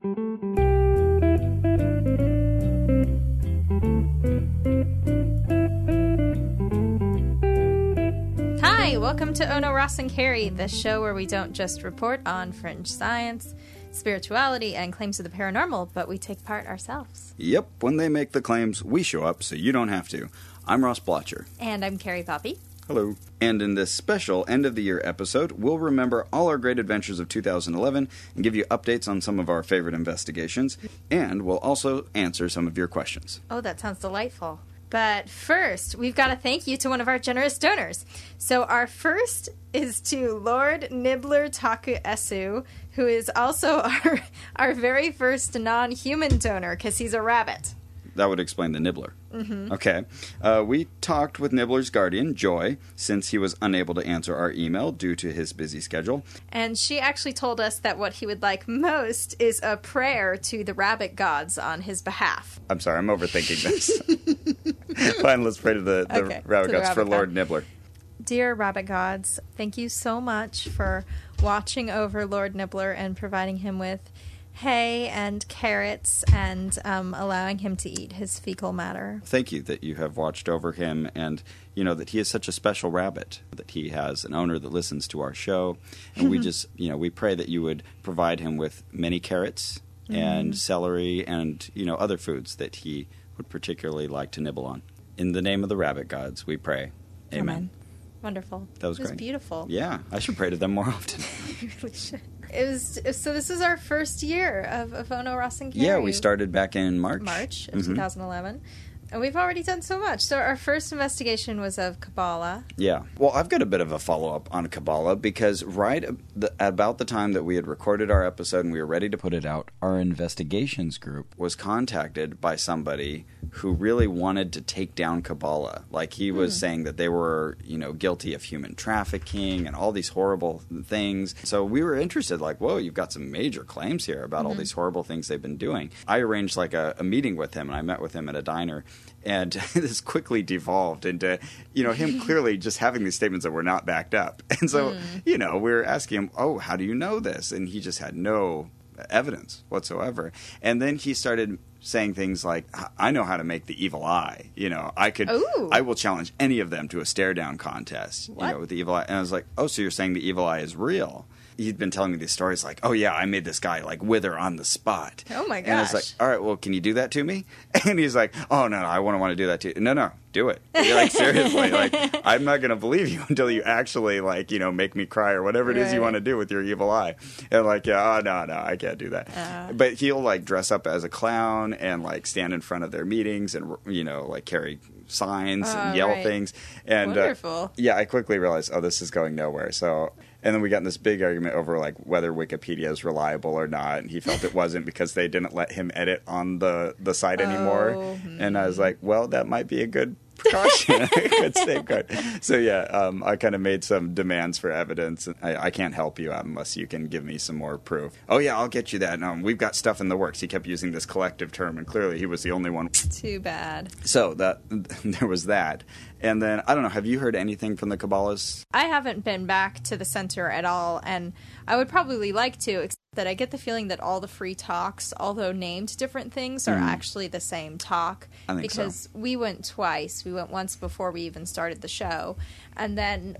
Hi, welcome to Ono Ross and Carrie, the show where we don't just report on fringe science, spirituality, and claims of the paranormal, but we take part ourselves. Yep, when they make the claims, we show up so you don't have to. I'm Ross Blocher. And I'm Carrie Poppy. Hello. And in this special end of the year episode, we'll remember all our great adventures of 2011 and give you updates on some of our favorite investigations. And we'll also answer some of your questions. Oh, that sounds delightful. But first, we've got to thank you to one of our generous donors. So, our first is to Lord Nibbler Taku Esu, who is also our, our very first non human donor because he's a rabbit. That would explain the Nibbler. Mm-hmm. Okay. Uh, we talked with Nibbler's guardian, Joy, since he was unable to answer our email due to his busy schedule. And she actually told us that what he would like most is a prayer to the rabbit gods on his behalf. I'm sorry, I'm overthinking this. Fine, let's pray to the, the Okay, rabbit to the gods for rabbit Lord god. Nibbler. Dear rabbit gods, thank you so much for watching over Lord Nibbler and providing him with hay and carrots and um, allowing him to eat his fecal matter. Thank you that you have watched over him and you know that he is such a special rabbit that he has an owner that listens to our show and we just you know we pray that you would provide him with many carrots and celery and you know other foods that he would particularly like to nibble on. In the name of the rabbit gods, we pray. Amen. Wonderful. That was it was great. beautiful. Yeah, I should pray to them more often. You really should. It was so. This is our first year of, of Ono Ross and Carrie. yeah, we started back in March. March of Mhm. 2011, and we've already done so much. So our first investigation was of Kabbalah. Yeah. Well, I've got a bit of a follow up on Kabbalah because right the, about the time that we had recorded our episode and we were ready to put it out, our investigations group was contacted by somebody who really wanted to take down Kabbalah. Like he was hmm. saying that they were, you know, guilty of human trafficking and all these horrible things. So we were interested, like, whoa, you've got some major claims here about all mm-hmm. these horrible things they've been doing. I arranged like a, a meeting with him and I met with him at a diner and this quickly devolved into you know him clearly just having these statements that were not backed up. And so mm. you know we are asking him oh how do you know this? And he just had no evidence whatsoever. And then he started saying things like i know how to make the evil eye. You know i could Ooh. i will challenge any of them to a stare down contest you know with the evil eye. And i was like oh so you're saying the evil eye is real he'd been telling me these stories like oh yeah i made this guy like wither on the spot Oh my gosh! and I was like, all right, well, can you do that to me? And he's like, oh, no, no, I wouldn't want to do that to you. No, no, do it. You're like, seriously, like, I'm not going to believe you until you actually, like, you know, make me cry or whatever it is you want to do with your evil eye. And like, yeah, oh, no, no, I can't do that. Uh. but he'll, like, dress up as a clown and, like, stand in front of their meetings and, you know, like, carry signs Oh, and yell right. things. And, uh, Wonderful. yeah, I quickly realized, oh, this is going nowhere. So, and then we got in this big argument over like whether Wikipedia is reliable or not, and he felt it wasn't because they didn't let him edit on the the site anymore. Oh, And I was hmm. like, well, that might be a good precaution, good safeguard. So yeah, um, I kind of made some demands for evidence. I, I can't help you out unless you can give me some more proof. Oh yeah, I'll get you that. Um, we've got stuff in the works. He kept using this collective term, and clearly he was the only one Too bad. so that there was that, and then I don't know. Have you heard anything from the Kabbalists? I haven't been back to the center at all, and I would probably like to, that I get the feeling that all the free talks, although named different things, are actually the same talk. Mm. I think so. because we went twice. We went once before we even started the show, and then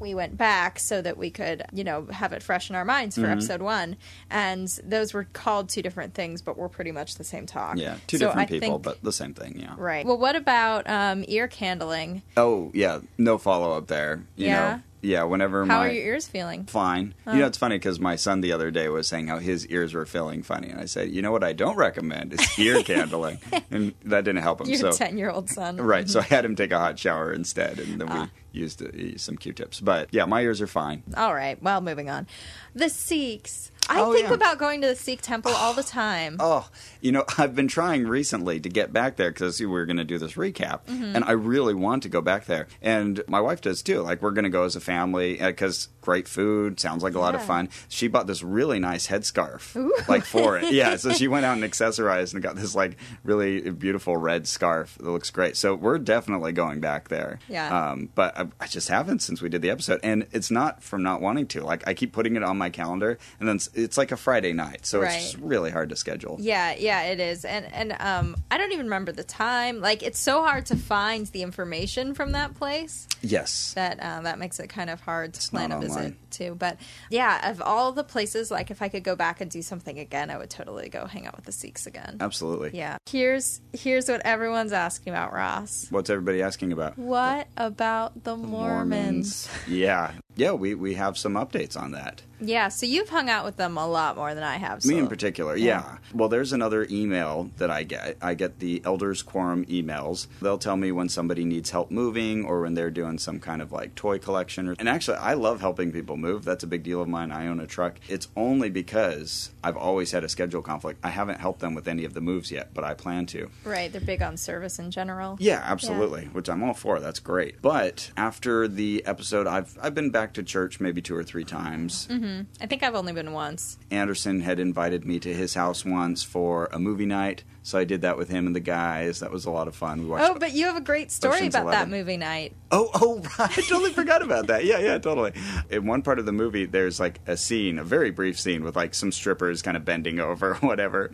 we went back so that we could, you know, have it fresh in our minds for Mm-hmm. episode one. And those were called two different things, but were pretty much the same talk. Yeah, two So different I people, think- but the same thing. Yeah. Right. Well, what about um, ear candling? Oh yeah, no follow up there. You Yeah? know, yeah. Whenever How my are your ears feeling? fine. You know, it's funny because my son the other day was saying how his ears were feeling funny, and I said, you know what, I don't recommend is ear candling, and that didn't help him. Your so ten-year-old son. right, so I had him take a hot shower instead, and then Ah. we used uh, some Q-tips. But yeah, my ears are fine. All right. Well, moving on. The Sikhs. I Oh, think yeah. about going to the Sikh temple all the time. Oh, you know, I've been trying recently to get back there because we were going to do this recap, Mm-hmm. and I really want to go back there. And my wife does too. Like, we're going to go as a family because great food sounds like a lot of fun. She bought this really nice headscarf, like for it. Yeah, so she went out and accessorized and got this like really beautiful red scarf that looks great. So we're definitely going back there. Yeah. Um, but I, I just haven't since we did the episode, and it's not from not wanting to. Like, I keep putting it on my calendar, and then it's like a Friday night, so Right. it's really hard to schedule. Yeah, yeah, it is, and and um, I don't even remember the time. Like, it's so hard to find the information from that place Yes. that uh, that makes it kind of hard to plan a visit too. But yeah, of all the places, like if I could go back and do something again, I would totally go hang out with the Sikhs again. Absolutely. Yeah. Here's here's what everyone's asking about, Ross. What's everybody asking about? What about the Mormons? Yeah. Yeah, we, we have some updates on that. Yeah, so you've hung out with them a lot more than I have. Me in particular, yeah. Well, there's another email that I get. I get the Elders Quorum emails. They'll tell me when somebody needs help moving or when they're doing some kind of like toy collection. Or, and actually, I love helping people move. That's a big deal of mine. I own a truck. It's only because I've always had a schedule conflict. I haven't helped them with any of the moves yet, but I plan to. Right, they're big on service in general. Yeah, absolutely. Which I'm all for. That's great. But after the episode, I've I've been back to church maybe two or three times. Mm-hmm. I think I've only been once. Anderson had invited me to his house once for a movie night, so I did that with him and the guys. That was a lot of fun. We watched. Oh, but you have a great story Ocean's about that movie night. oh, oh, right. I totally forgot about that. Yeah, yeah, totally. In one part of the movie, there's like a scene, a very brief scene with like some strippers kind of bending over, or whatever.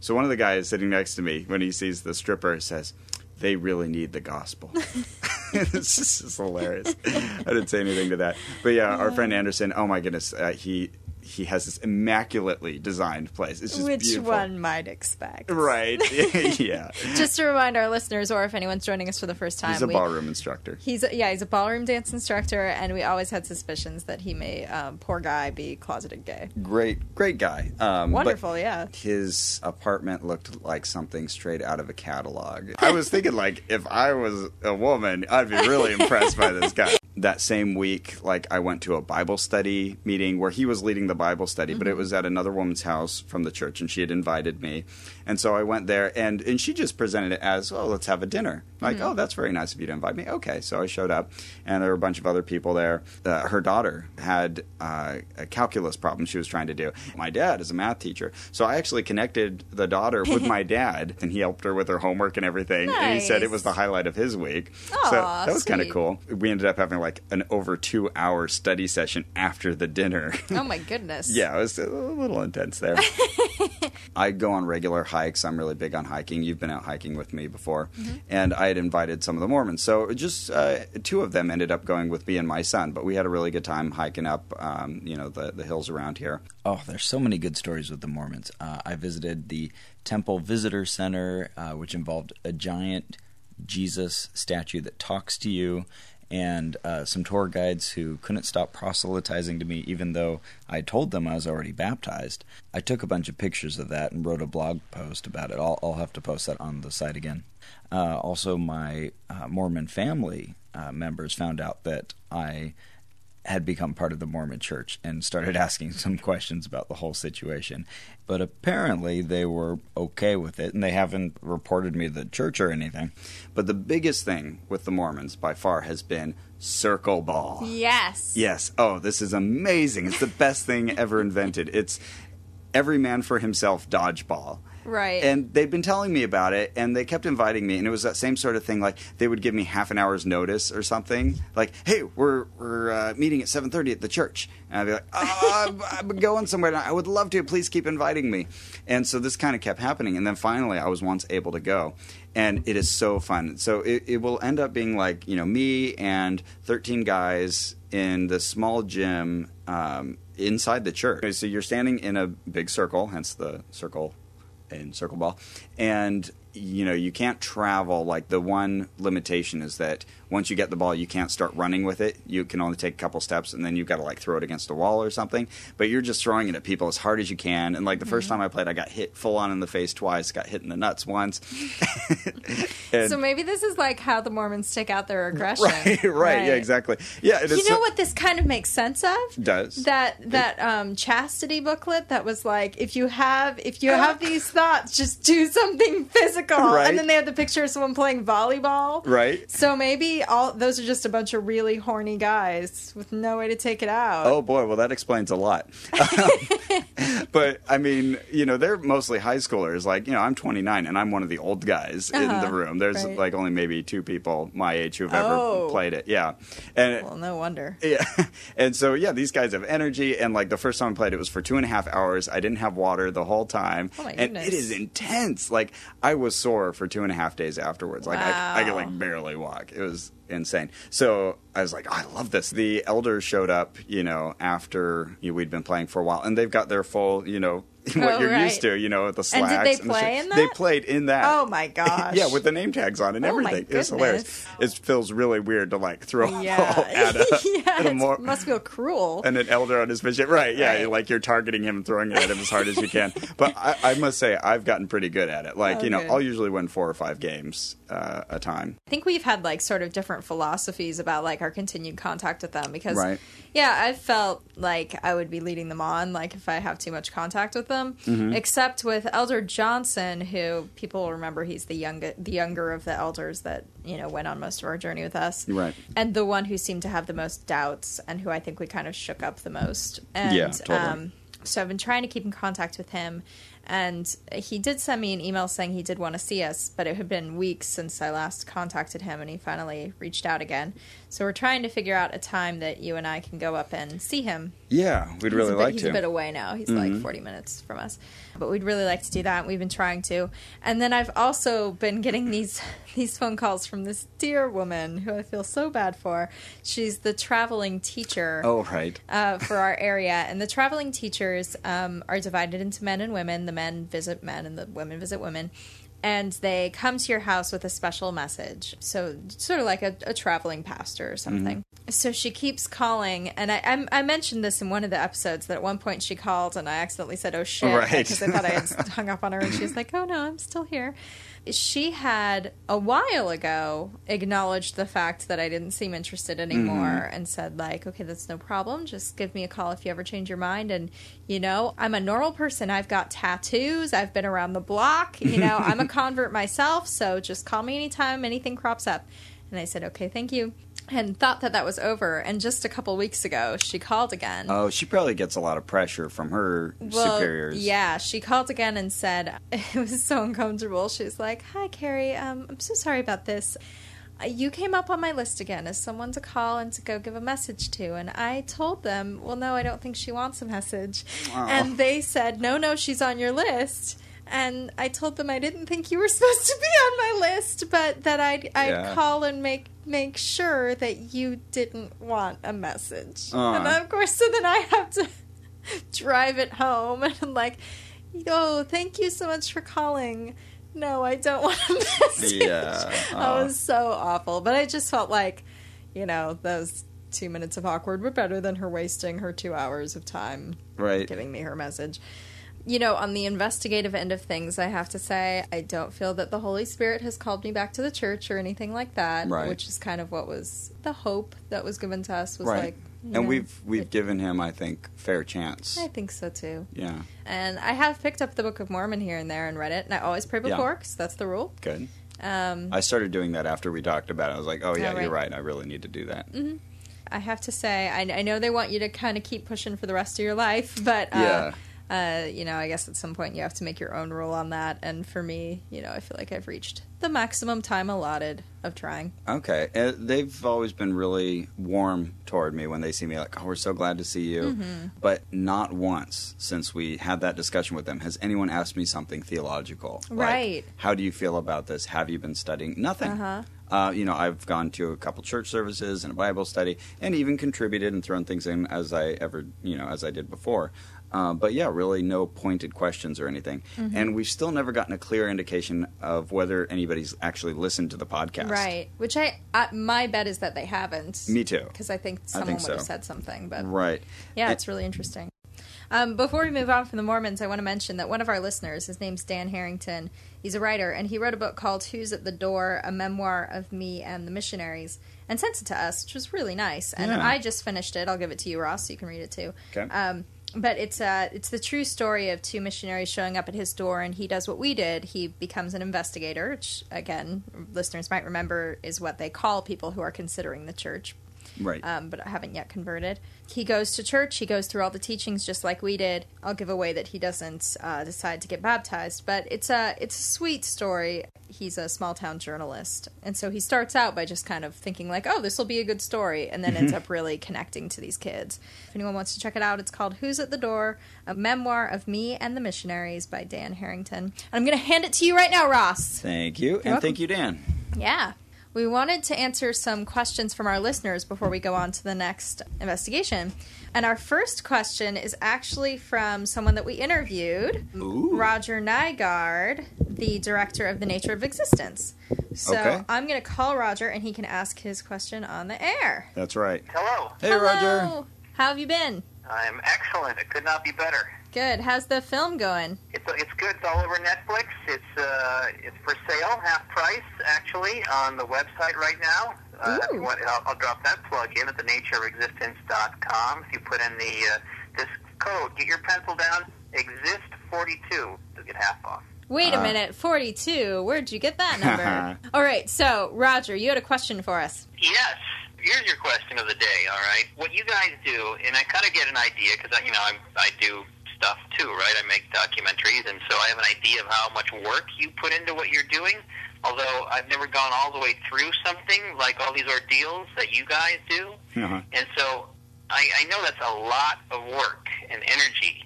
So one of the guys sitting next to me, when he sees the stripper, says. They really need the gospel. it's just it's hilarious. I didn't say anything to that, but yeah, our friend Anderson. Oh my goodness, uh, he he has this immaculately designed place. It's just Which beautiful. one might expect? Right. yeah. Just to remind our listeners, or if anyone's joining us for the first time, He's a we- ballroom instructor. He's a, yeah, he's a ballroom dance instructor, and we always had suspicions that he may, um, poor guy, be closeted gay. Great, great guy. Um, Wonderful, yeah. His apartment looked like something straight out of a catalog. I was thinking, like, if I was a woman, I'd be really impressed by this guy. That same week, like, I went to a Bible study meeting where he was leading the Bible study, but it was at another woman's house from the church, and she had invited me. And so I went there, and, and she just presented it as, oh, let's have a dinner. Like, oh, that's very nice of you to invite me. Okay. So I showed up, and there were a bunch of other people there. Uh, her daughter had uh, a calculus problem she was trying to do. My dad is a math teacher. So I actually connected the daughter with my dad, and he helped her with her homework and everything. And he said it was the highlight of his week. so that was kind of cool. We ended up having like an over two hour study session after the dinner. Oh my goodness. Yeah, it was a little intense there. I go on regular hikes. I'm really big on hiking. You've been out hiking with me before. And I had invited some of the Mormons. So just uh, two of them ended up going with me and my son. But we had a really good time hiking up, um, you know, the, the hills around here. Oh, there's so many good stories with the Mormons. Uh, I visited the Temple Visitor Center, uh, which involved a giant Jesus statue that talks to you, and uh, some tour guides who couldn't stop proselytizing to me, even though I told them I was already baptized. I took a bunch of pictures of that and wrote a blog post about it. I'll, I'll have to post that on the site again. Uh, also, my uh, Mormon family uh, members found out that I had become part of the Mormon church and started asking some questions about the whole situation. But apparently they were okay with it and they haven't reported me to the church or anything. But the biggest thing with the Mormons by far has been circle ball. Yes. Yes. Oh, this is amazing. It's the best thing ever invented. It's every man for himself dodgeball. Right. And they've been telling me about it, and they kept inviting me, and it was that same sort of thing. Like they would give me half an hour's notice or something. Like, hey, we're we're uh, meeting at seven thirty at the church, and I'd be like, oh, I'm, I'm going somewhere. and I would love to. Please keep inviting me. And so this kind of kept happening, and then finally, I was once able to go, and it is so fun. So it, it will end up being like you know me and thirteen guys in the small gym um, inside the church. So you're standing in a big circle, hence the circle in circle ball. And you know you can't travel like the one limitation is that once you get the ball you can't start running with it. You can only take a couple steps and then you've got to like throw it against a wall or something. But you're just throwing it at people as hard as you can. And like the 1st mm-hmm. time i played i got hit full on in the face twice got hit in the nuts once And- so maybe this is like how the Mormons take out their aggression. right, right yeah exactly yeah it is You know so- what this kind of makes sense of? does That that um, chastity booklet that was like, if you have if you have these thoughts, just do something physical. Right. And then they have the picture of someone playing volleyball. Right. So maybe all those are just a bunch of really horny guys with no way to take it out. Oh boy, well that explains a lot. but I mean, you know, they're mostly high schoolers. Like, you know, I'm 29 and I'm one of the old guys in Uh-huh, the room. There's right. like only maybe two people my age who've Oh. ever played it. Yeah, and Well, no wonder. yeah, and so yeah, these guys have energy. And like the first time I played, it was for two and a half hours. I didn't have water the whole time, Oh my and goodness. it is intense. Like I was sore for two and a half days afterwards. Like I, I could like barely walk. It was insane. So I was like, oh, I love this. The elders showed up, you know, after you know, we'd been playing for a while, and they've got their full, you know. What Oh, you're right. used to, you know, the slacks. And did they the play shit. in They played in that. Oh my gosh. yeah, with the name tags on and Oh, everything. It's hilarious. It feels really weird to like throw Yeah. at a, yeah. at a more, must feel cruel. and an elder on his vision. Right, yeah, Right. like you're targeting him and throwing it at him as hard as you can. But I, I must say, I've gotten pretty good at it. Like, Oh, you know, good. I'll usually win four or five games uh, a time. I think we've had like sort of different philosophies about like our continued contact with them because Right. yeah, I felt like I would be leading them on like if I have too much contact with them. Mm-hmm. Except with Elder Johnson, who people will remember he's the younger the younger of the elders that, you know, went on most of our journey with us. Right. And the one who seemed to have the most doubts and who I think we kind of shook up the most. And Yeah, totally. um so I've been trying to keep in contact with him and he did send me an email saying he did want to see us, but it had been weeks since I last contacted him and he finally reached out again. So we're trying to figure out a time that you and I can go up and see him. Yeah, we'd He's really bit, like he's to. Mm-hmm. a bit away now. He's like 40 minutes from us. But we'd really like to do that. We've been trying to. And then I've also been getting these these phone calls from this dear woman who I feel so bad for. She's the traveling teacher oh, right. uh, for our area. And the traveling teachers um, are divided into men and women. The men visit men and the women visit women. And they come to your house with a special message. So, sort of like a, a traveling pastor or something. Mm-hmm. So she keeps calling. And I, I, I mentioned this in one of the episodes that at one point she called and I accidentally said, oh shit. Right. Because I thought I had hung up on her. And she was like, oh no, I'm still here she had a while ago acknowledged the fact that I didn't seem interested anymore mm-hmm. and said like, okay, that's no problem. Just give me a call if you ever change your mind. And you know, I'm a normal person. I've got tattoos. I've been around the block. You know, I'm a convert myself. So just call me anytime anything crops up. And I said, okay, thank you. And thought that that was over. And just a couple weeks ago, she called again. Oh, she probably gets a lot of pressure from her superiors. Yeah, she called again and said it was so uncomfortable. She was like, "Hi, Carrie. Um, I'm so sorry about this. You came up on my list again as someone to call and to go give a message to, and I told them, well, no, I don't think she wants a message, and they said, no, no, she's on your list." And I told them I didn't think you were supposed to be on my list, but that I'd, I'd Yeah. call and make make sure that you didn't want a message. Aw. And of course, so then I have to drive it home and I'm like, oh, thank you so much for calling. No, I don't want a message. Yeah. That was uh-huh. so awful. But I just felt like, you know, those two minutes of awkward were better than her wasting her two hours of time Right. giving me her message. You know, on the investigative end of things, I have to say, I don't feel that the Holy Spirit has called me back to the church or anything like that. Right. Which is kind of what was the hope that was given to us was Right. like, and know, we've we've it- given him, I think, fair chance. I think so too. Yeah. And I have picked up the Book of Mormon here and there and read it, and I always pray before because that's the rule. Good. Um, I started doing that after we talked about it. I was like, oh yeah, Oh, you're right. right. I really need to do that. I have to say, I, I know they want you to kind of keep pushing for the rest of your life, but uh, Yeah. Uh, you know, I guess at some point you have to make your own rule on that. And for me, you know, I feel like I've reached the maximum time allotted of trying. Okay. Uh, they've always been really warm toward me when they see me, like, oh, we're so glad to see you. Mm-hmm. But not once since we had that discussion with them has anyone asked me something theological. Like, Right. How do you feel about this? Have you been studying? Nothing. Uh-huh. Uh, you know, I've gone to a couple church services and a Bible study, and even contributed and thrown things in as I ever, you know, as I did before. Uh, but yeah, really no pointed questions or anything. Mm-hmm. And we've still never gotten a clear indication of whether anybody's actually listened to the podcast. Right. Which I, I, my bet is that they haven't. Me too. Because I think I someone think would have said something. But Right. Yeah, And- it's really interesting. Um, before we move on from the Mormons, I want to mention that one of our listeners, his name's Dan Harrington, he's a writer, and he wrote a book called Who's at the Door, a memoir of me and the missionaries, and sent it to us, which was really nice. And Yeah. I just finished it. I'll give it to you, Ross, so you can read it too. Okay. Um, but it's uh it's the true story of two missionaries showing up at his door and he does what we did he becomes an investigator which again listeners might remember is what they call people who are considering the church Right. um, but haven't yet converted. He goes to church. He goes through all the teachings just like we did. I'll give away that he doesn't uh, decide to get baptized, but it's a it's a sweet story. He's a small town journalist, and so he starts out by just kind of thinking like, "Oh, this will be a good story," and then ends up really connecting to these kids. If anyone wants to check it out, it's called "Who's at the Door: A Memoir of Me and the Missionaries" by Dan Harrington. And I'm going to hand it to you right now, Ross. thank you. and welcome. thank you, Dan. Yeah. We wanted to answer some questions from our listeners before we go on to the next investigation. And our first question is actually from someone that we interviewed, Ooh. Roger Nygard, the director of The Nature of Existence. So Okay. I'm going to call Roger and he can ask his question on the air. That's right. Hello. Hey, Hello. Roger. How have you been? I'm excellent. It could not be better. Good. How's the film going? It's it's good. It's all over Netflix. It's uh it's for sale, half price actually, on the website right now. Uh, if you Ooh. want, I'll, I'll drop that plug in at thenatureofexistence.com. If you put in the uh, this code, get your pencil down. Exist forty two to get half off. Wait a Uh. minute, 42. Where'd you get that number? All right, so Roger, you had a question for us. Yes. Here's your question of the day. All right, what you guys do, and I kind of get an idea because you know I'm, I do stuff too, right? I make documentaries, and so I have an idea of how much work you put into what you're doing. Although I've never gone all the way through something like all these ordeals that you guys do, Uh-huh. and so I, I know that's a lot of work and energy.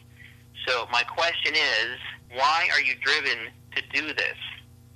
So my question is, why are you driven to do this?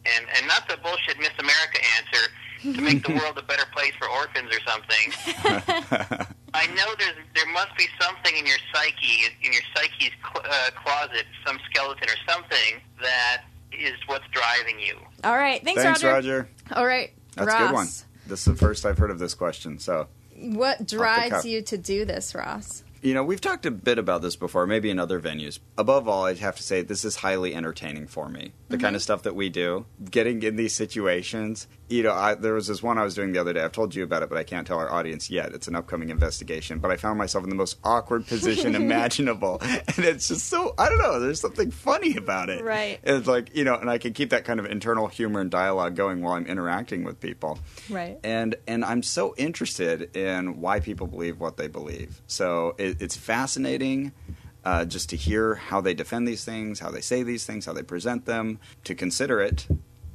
And and not the bullshit Miss America answer to make the world a better place for orphans or something. I know there's there must be something in your psyche, in your psyche's cl- uh, closet, some skeleton or something that is what's driving you. All right, thanks, Thanks, Roger. Roger. All right, That's Ross. a good one. This is the first I've heard of this question. So, What drives cuff. you to do this, Ross? you know, we've talked a bit about this before, maybe in other venues. Above all, I'd have to say this is highly entertaining for me. The kind of stuff that we do, getting in these situations. You know, I, there was this one I was doing the other day. I've told you about it, but I can't tell our audience yet. It's an upcoming investigation. But I found myself in the most awkward position imaginable. And it's just so, I don't know, there's something funny about it. Right. It's like, you know, and I can keep that kind of internal humor and dialogue going while I'm interacting with people Right. and and I'm so interested in why people believe what they believe. So it, it's fascinating uh, just to hear how they defend these things, how they say these things, how they present them, to consider it,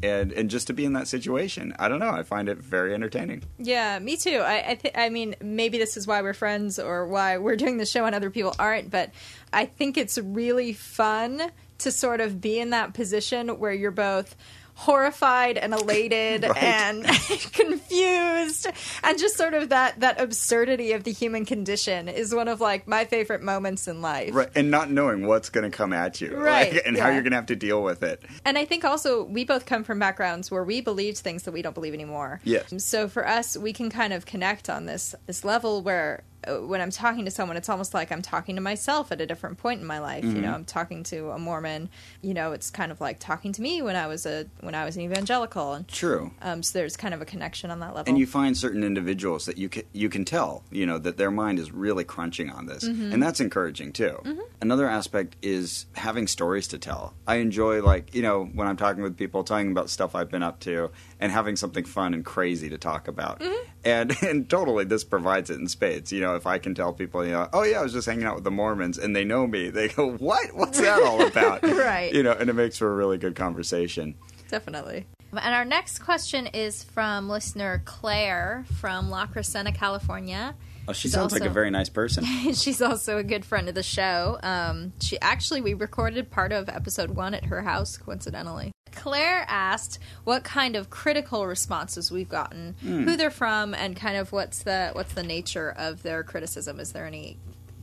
and and just to be in that situation. I don't know. I find it very entertaining. Yeah, me too. I I, th- I mean, maybe this is why we're friends or why we're doing the show and other people aren't, but I think it's really fun to sort of be in that position where you're both horrified and elated Right. and confused and just sort of that that absurdity of the human condition is one of like my favorite moments in life. Right, and not knowing what's going to come at you, Right, like, and how you're going to have to deal with it. And I think also we both come from backgrounds where we believed things that we don't believe anymore. Yes. So for us, we can kind of connect on this this level where when I'm talking to someone, it's almost like I'm talking to myself at a different point in my life. You know, mm-hmm. I'm talking to a Mormon. You know, it's kind of like talking to me when I was a when I was an evangelical, and True. um, so there's kind of a connection on that level. and you find certain individuals that you can, you can tell you know that their mind is really crunching on this mm-hmm. and that's encouraging too mm-hmm. another aspect is having stories to tell i enjoy like you know when i'm talking with people talking about stuff i've been up to and having something fun and crazy to talk about mm-hmm. and and totally this provides it in spades you know if i can tell people you know oh yeah i was just hanging out with the mormons and they know me they go what what's that all about Right. you know and it makes for a really good conversation Definitely. And our next question is from listener Claire from La Crescenta, California. Oh, she She's sounds like a very nice person She's also a good friend of the show. Um, she actually we recorded part of episode one at her house, coincidentally. Claire asked what kind of critical responses we've gotten, who they're from, and kind of what's the what's the nature of their criticism. Is there any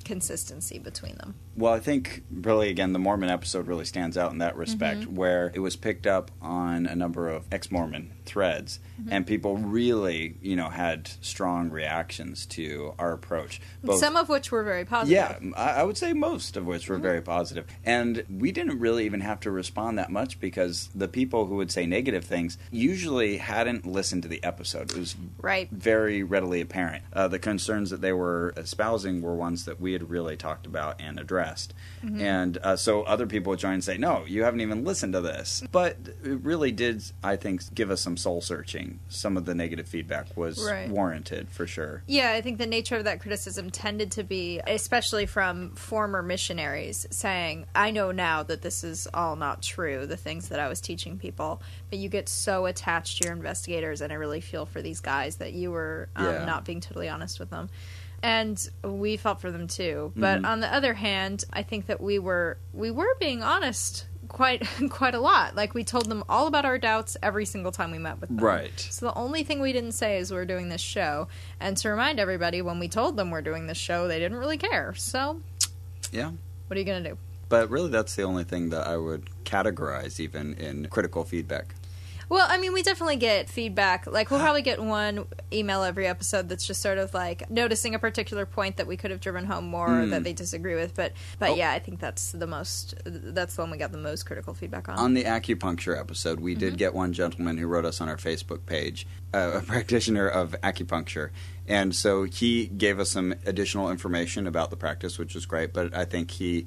consistency between them? Well, I think really again the Mormon episode really stands out in that respect, Mm-hmm. where it was picked up on a number of ex-Mormon threads, Mm-hmm. and people really, you know, had strong reactions to our approach. Both- Some of which were very positive. yeah, I I would say most of which Mm-hmm. were very positive. And we didn't really even have to respond that much because the people who would say negative things usually hadn't listened to the episode. It was Right. very readily apparent. Uh, the concerns that they were espousing were ones that we had really talked about and addressed. Mm-hmm. And uh, so other people would join and say, "No, you haven't even listened to this." But it really did, I think, give us some soul searching. Some of the negative feedback was Right. warranted for sure. Yeah, I think the nature of that criticism tended to be, especially from former missionaries, saying, I know now that this is all not true, the things that I was teaching people, but you get so attached to your investigators, and I really feel for these guys that you were um, Yeah. not being totally honest with them. And we felt for them too. But mm-hmm. on the other hand, I think that we were we were being honest quite quite a lot. Like we told them all about our doubts every single time we met with them. Right. So the only thing we didn't say is we're doing this show. And to remind everybody, when we told them we're doing this show, they didn't really care. So Yeah. what are you gonna do? But really, that's the only thing that I would categorize even in critical feedback. Well, I mean, we definitely get feedback. Like, we'll probably get one email every episode that's just sort of like noticing a particular point that we could have driven home more or that they disagree with. But, but Oh. yeah, I think that's the most. That's the one we got the most critical feedback on. On the acupuncture episode, we Mm-hmm. did get one gentleman who wrote us on our Facebook page, uh, a practitioner of acupuncture. And so he gave us some additional information about the practice, which was great. But I think he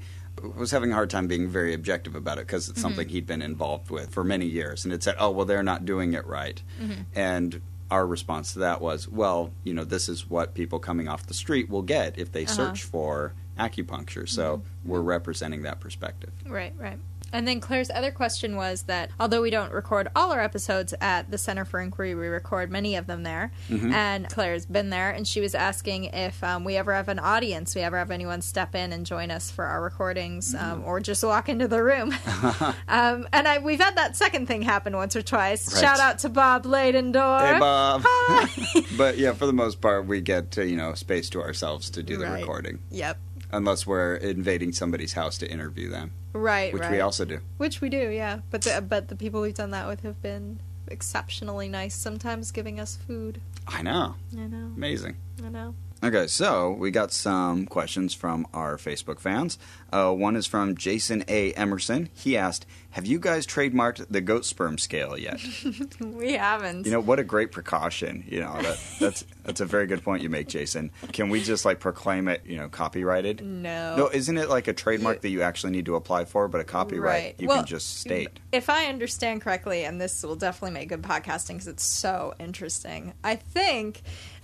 was having a hard time being very objective about it because it's mm-hmm. something he'd been involved with for many years. And it said, oh, well, they're not doing it right. Mm-hmm. And our response to that was, well, you know, this is what people coming off the street will get if they uh-huh. search for acupuncture. So mm-hmm. we're representing that perspective. Right, right. And then Claire's other question was that although we don't record all our episodes at the Center for Inquiry, we record many of them there. And Claire's been there, and she was asking if um, we ever have an audience, we ever have anyone step in and join us for our recordings, um, or just walk into the room. um, and I, we've had that second thing happen once or twice. Right. Shout out to Bob Ladendorf. Hey, Bob. But yeah, for the most part, we get to, you know space to ourselves to do the Right. recording, Yep. unless we're invading somebody's house to interview them, Right, which right. we also do. Which we do, yeah. But the, but the people we've done that with have been exceptionally nice. Sometimes giving us food. I know, I know. amazing. I know. Okay, so we got some questions from our Facebook fans. Uh, one is from Jason A. Emerson. He asked, "Have you guys trademarked the goat sperm scale yet?" We haven't. You know what a great precaution. You know that that's that's a very good point you make, Jason. Can we just like proclaim it, you know, copyrighted? no. No, isn't it like a trademark You- that you actually need to apply for, but a copyright Right. you Well, can just state? If I understand correctly, and this will definitely make good podcasting because it's so interesting, I think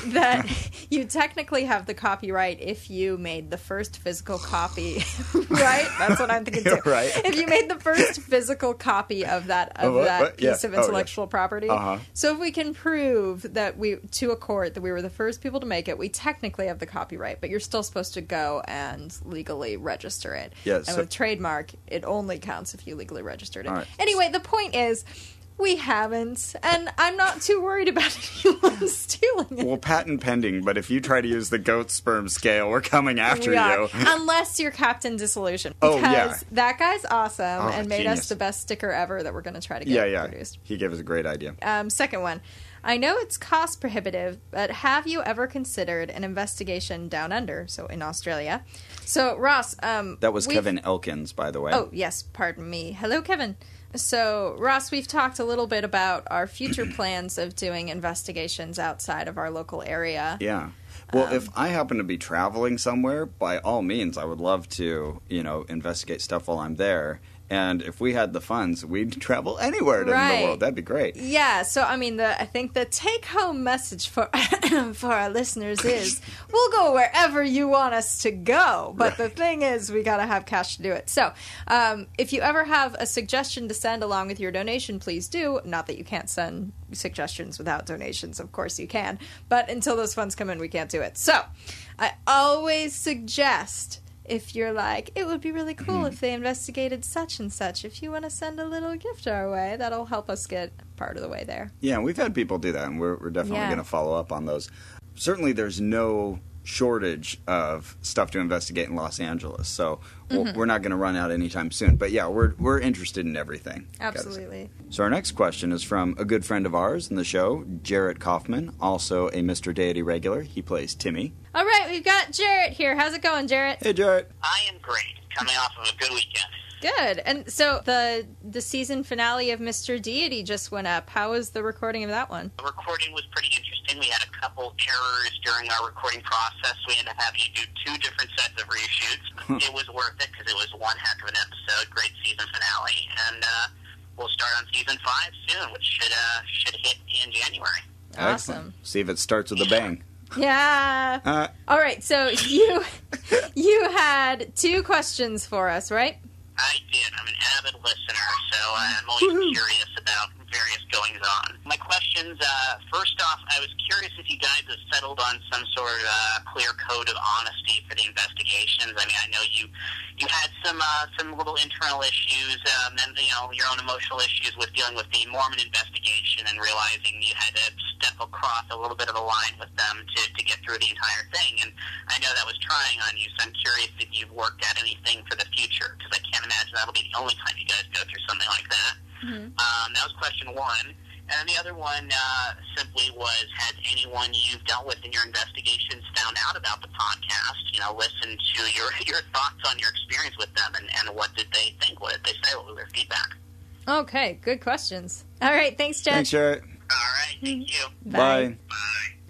that you technically have the copyright if you made the first physical copy, right? That's what I'm thinking too. Right. If you made the first physical copy of that of that? Yeah. piece of Oh, yeah. intellectual property, Uh-huh. so if we can prove that we to a court that we were the first people to make it, we technically have the copyright, but you're still supposed to go and legally register it. Yeah, and so- with trademark, it only counts if you legally registered it. Right. Anyway, the point is, we haven't, and I'm not too worried about anyone stealing it. Well, patent pending, but if you try to use the goat sperm scale, we're coming after We you. Unless you're Captain Disillusion. Oh, Because yeah. that guy's awesome Oh, and made genius. us the best sticker ever that we're going to try to get yeah, yeah. produced. He gave us a great idea. Um, second one. I know it's cost prohibitive, but have you ever considered an investigation down under, so in Australia? So, Ross, um, That was Kevin Elkins, by the way. Oh, yes, pardon me. Hello, Kevin. So, Ross, we've talked a little bit about our future plans of doing investigations outside of our local area. Yeah. Well, Um, if I happen to be traveling somewhere, by all means, I would love to, you know, investigate stuff while I'm there. And if we had the funds, we'd travel anywhere in the world. That'd be great. Yeah, so I mean, the I think the take-home message for for our listeners is we'll go wherever you want us to go, but the thing is, we got to have cash to do it. So, um, if you ever have a suggestion to send along with your donation, please do. Not that you can't send suggestions without donations, of course you can, but until those funds come in, we can't do it. So, I always suggest if you're like, it would be really cool Mm-hmm. if they investigated such and such. If you want to send a little gift our way, that'll help us get part of the way there. Yeah, we've had people do that, and we're, we're definitely Yeah. going to follow up on those. Certainly, there's no shortage of stuff to investigate in Los Angeles, so Mm-hmm. we're not going to run out anytime soon. But yeah, we're we're interested in everything. Absolutely. So our next question is from a good friend of ours in the show, Jarrett Kaufman, also a Mr. Deity regular. He plays Timmy. All right, we've got Jarrett here. How's it going, Jarrett? Hey, Jarrett. I am great, coming off of a good weekend. Good. And so the the season finale of Mr. Deity just went up. How was the recording of that one? The recording was pretty interesting. interesting. We had a couple errors during our recording process. We ended up having to do two different sets of reshoots. it was worth it because it was one heck of an episode, great season finale, and uh, we'll start on season five soon, which should uh, should hit in January. Awesome. Excellent. See if it starts with a bang. Yeah. Uh, All right. So you you had two questions for us, right? I did. I'm an avid listener, so I'm always Woohoo. curious about various goings on. My questions, uh, first off, I was curious if you guys have settled on some sort of uh, clear code of honesty for the investigations. I mean, I know you you had some uh, some little internal issues, um, and you know your own emotional issues with dealing with the Mormon investigation, and realizing you had to step across a little bit of a line with them to to get through the entire thing. And I know that was trying on you, so I'm curious if you've worked at anything for the future, because I can't imagine that'll be the only time you guys go through something like that. Um, that was question one. And then the other one uh, simply was, has anyone you've dealt with in your investigations found out about the podcast? You know, listen to your your thoughts on your experience with them, and, and what did they think? What did they say? What was their feedback? Okay. Good questions. All right. Thanks, Jen. thanks, Jarrett. All right, thank you. Bye. Bye.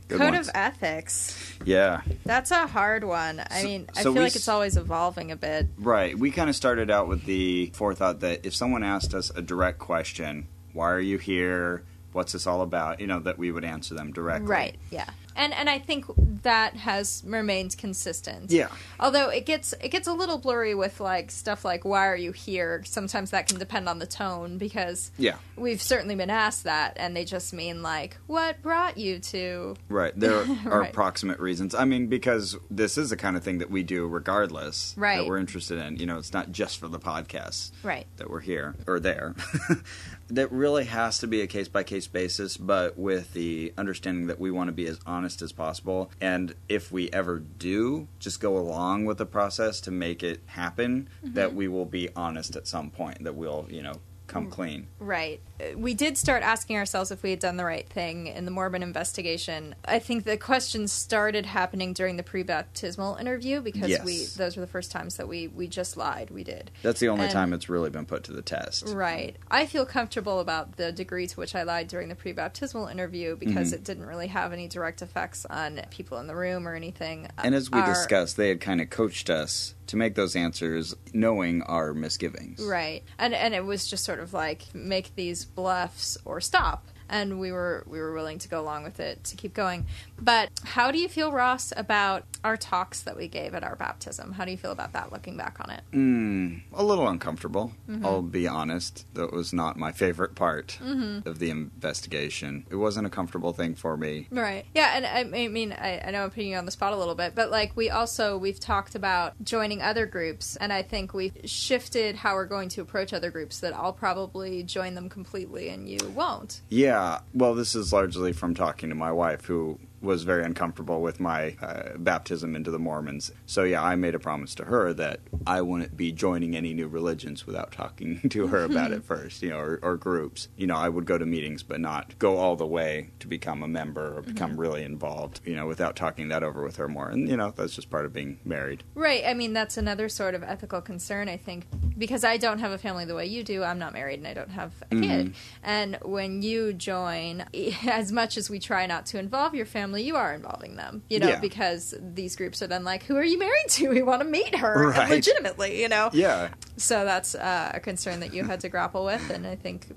Good Code ones. of ethics. Yeah. That's a hard one. I So- mean, I so feel like it's always evolving a bit. Right. We kind of started out with the forethought that if someone asked us a direct question, why are you here? What's this all about? You know, that we would answer them directly. Right. Yeah. And and I think that has remained consistent. Yeah. Although it gets it gets a little blurry with like stuff like why are you here? Sometimes that can depend on the tone because Yeah. we've certainly been asked that and they just mean like what brought you to Right. There are Right. approximate reasons. I mean, because this is the kind of thing that we do regardless Right. that we're interested in. You know, it's not just for the podcast Right. that we're here or there. that really has to be a case by case basis, but with the understanding that we want to be as honest as possible. And if we ever do just go along with the process to make it happen, that mm-hmm. we will be honest at some point, that we'll, you know, come mm. clean. Right. We did start asking ourselves if we had done the right thing in the Mormon investigation. I think the questions started happening during the pre-baptismal interview because Yes. we those were the first times that we we just lied. We did. That's the only And- time it's really been put to the test. Right. I feel comfortable about the degree to which I lied during the pre-baptismal interview because Mm-hmm. it didn't really have any direct effects on people in the room or anything. And as we Our- discussed, they had kind of coached us to make those answers knowing our misgivings. Right. And and it was just sort of like make these bluffs or stop. And we were we were willing to go along with it to keep going. But how do you feel, Ross, about our talks that we gave at our baptism? How do you feel about that looking back on it? Mm, a little uncomfortable. Mm-hmm. I'll be honest. That was not my favorite part Mm-hmm. of the investigation. It wasn't a comfortable thing for me. Right. Yeah, and I, I mean, I, I know I'm putting you on the spot a little bit, but like we also we've talked about joining other groups, and I think we've shifted how we're going to approach other groups. That I'll probably join them completely, and you won't. Yeah, well, this is largely from talking to my wife, who was very uncomfortable with my uh, baptism into the Mormons. So, yeah, I made a promise to her that I wouldn't be joining any new religions without talking to her about it first, you know, or, or groups. You know, I would go to meetings, but not go all the way to become a member or become really involved, you know, without talking that over with her more. And, you know, that's just part of being married. Right. I mean, that's another sort of ethical concern, I think, because I don't have a family the way you do. I'm not married and I don't have a kid. And when you join, as much as we try not to involve your family, you are involving them, you know, Yeah. because these groups are then like, who are you married to? We want to meet her Right. legitimately, you know? Yeah. So that's uh, a concern that you had to grapple with, and I think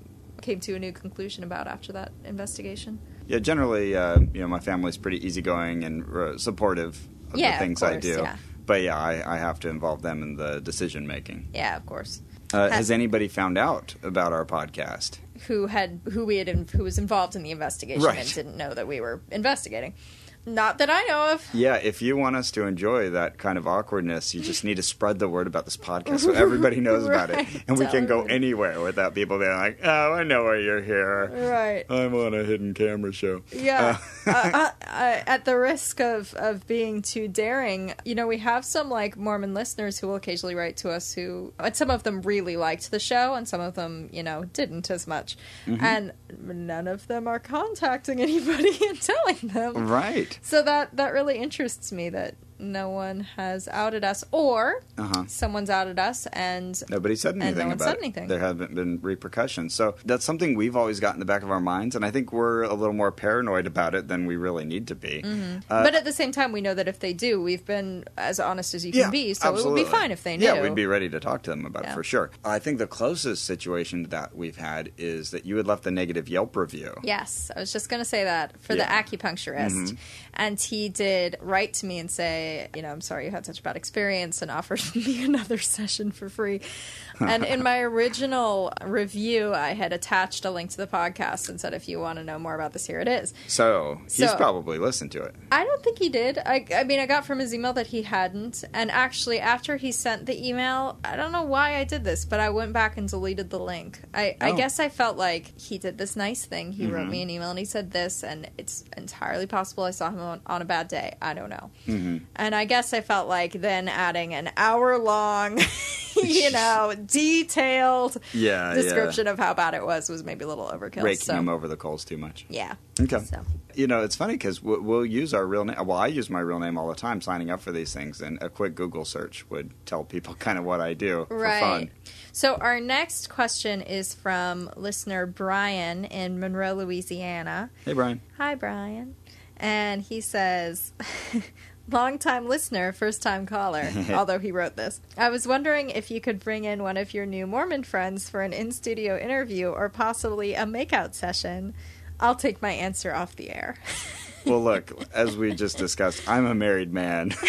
came to a new conclusion about after that investigation. Yeah, generally, uh, you know, my family's pretty easygoing and uh, supportive of Yeah, the of things I do. yeah. But yeah, I, I have to involve them in the decision making. Yeah, of course. Uh, has anybody found out about our podcast? who had who we had who was involved in the investigation Right. and didn't know that we were investigating. Not that I know of. Yeah, if you want us to enjoy that kind of awkwardness, you just need to spread the word about this podcast so everybody knows about it, and we can go anywhere without people being like, "Oh, I know why you're here. Right. I'm on a hidden camera show." Yeah. Uh, uh, uh, uh, at the risk of, of being too daring, you know, we have some like Mormon listeners who will occasionally write to us who, and some of them really liked the show, and some of them, you know, didn't as much. Mm-hmm. And none of them are contacting anybody and telling them. right. So that that really interests me that no one has outed us, or Uh-huh. someone's outed us, and Nobody said anything no about said it. anything. There haven't been repercussions. So that's something we've always got in the back of our minds, and I think we're a little more paranoid about it than we really need to be. Mm-hmm. Uh, but at the same time, we know that if they do, we've been as honest as you can yeah, be, so it absolutely. would be fine if they knew. Yeah, we'd be ready to talk to them about Yeah. it for sure. I think the closest situation that we've had is that you had left a negative Yelp review. Yes, I was just going to say that for Yeah. Mm-hmm. the acupuncturist. And he did write to me and say, you know, I'm sorry you had such a bad experience and offered me another session for free. And in my original review, I had attached a link to the podcast and said, if you want to know more about this, here it is. So he's So- probably listened to it. I don't think he did. I, I mean, I got from his email that he hadn't. And actually, after he sent the email, I don't know why I did this, but I went back and deleted the link. I, I Oh. guess I felt like he did this nice thing. He wrote me mm-hmm. an email and he said this, and it's entirely possible I saw him on, on a bad day. I don't know. Mm-hmm. And I guess I felt like then adding an hour long, you know, detailed Yeah, description of how bad it was was maybe a little overkill. Raking so, him over the coals too much. yeah. Okay. So. You know, it's funny because we'll, we'll use our real name. Well, I use my real name all the time signing up for these things, and a quick Google search would tell people kind of what I do for Right. fun. So our next question is from listener Brian in Monroe, Louisiana. Hey, Brian. Hi, Brian. And he says, long time listener, first time caller, although he wrote this. I was wondering if you could bring in one of your new Mormon friends for an in studio interview or possibly a makeout session. I'll take my answer off the air. Well, look, as we just discussed, I'm a married man.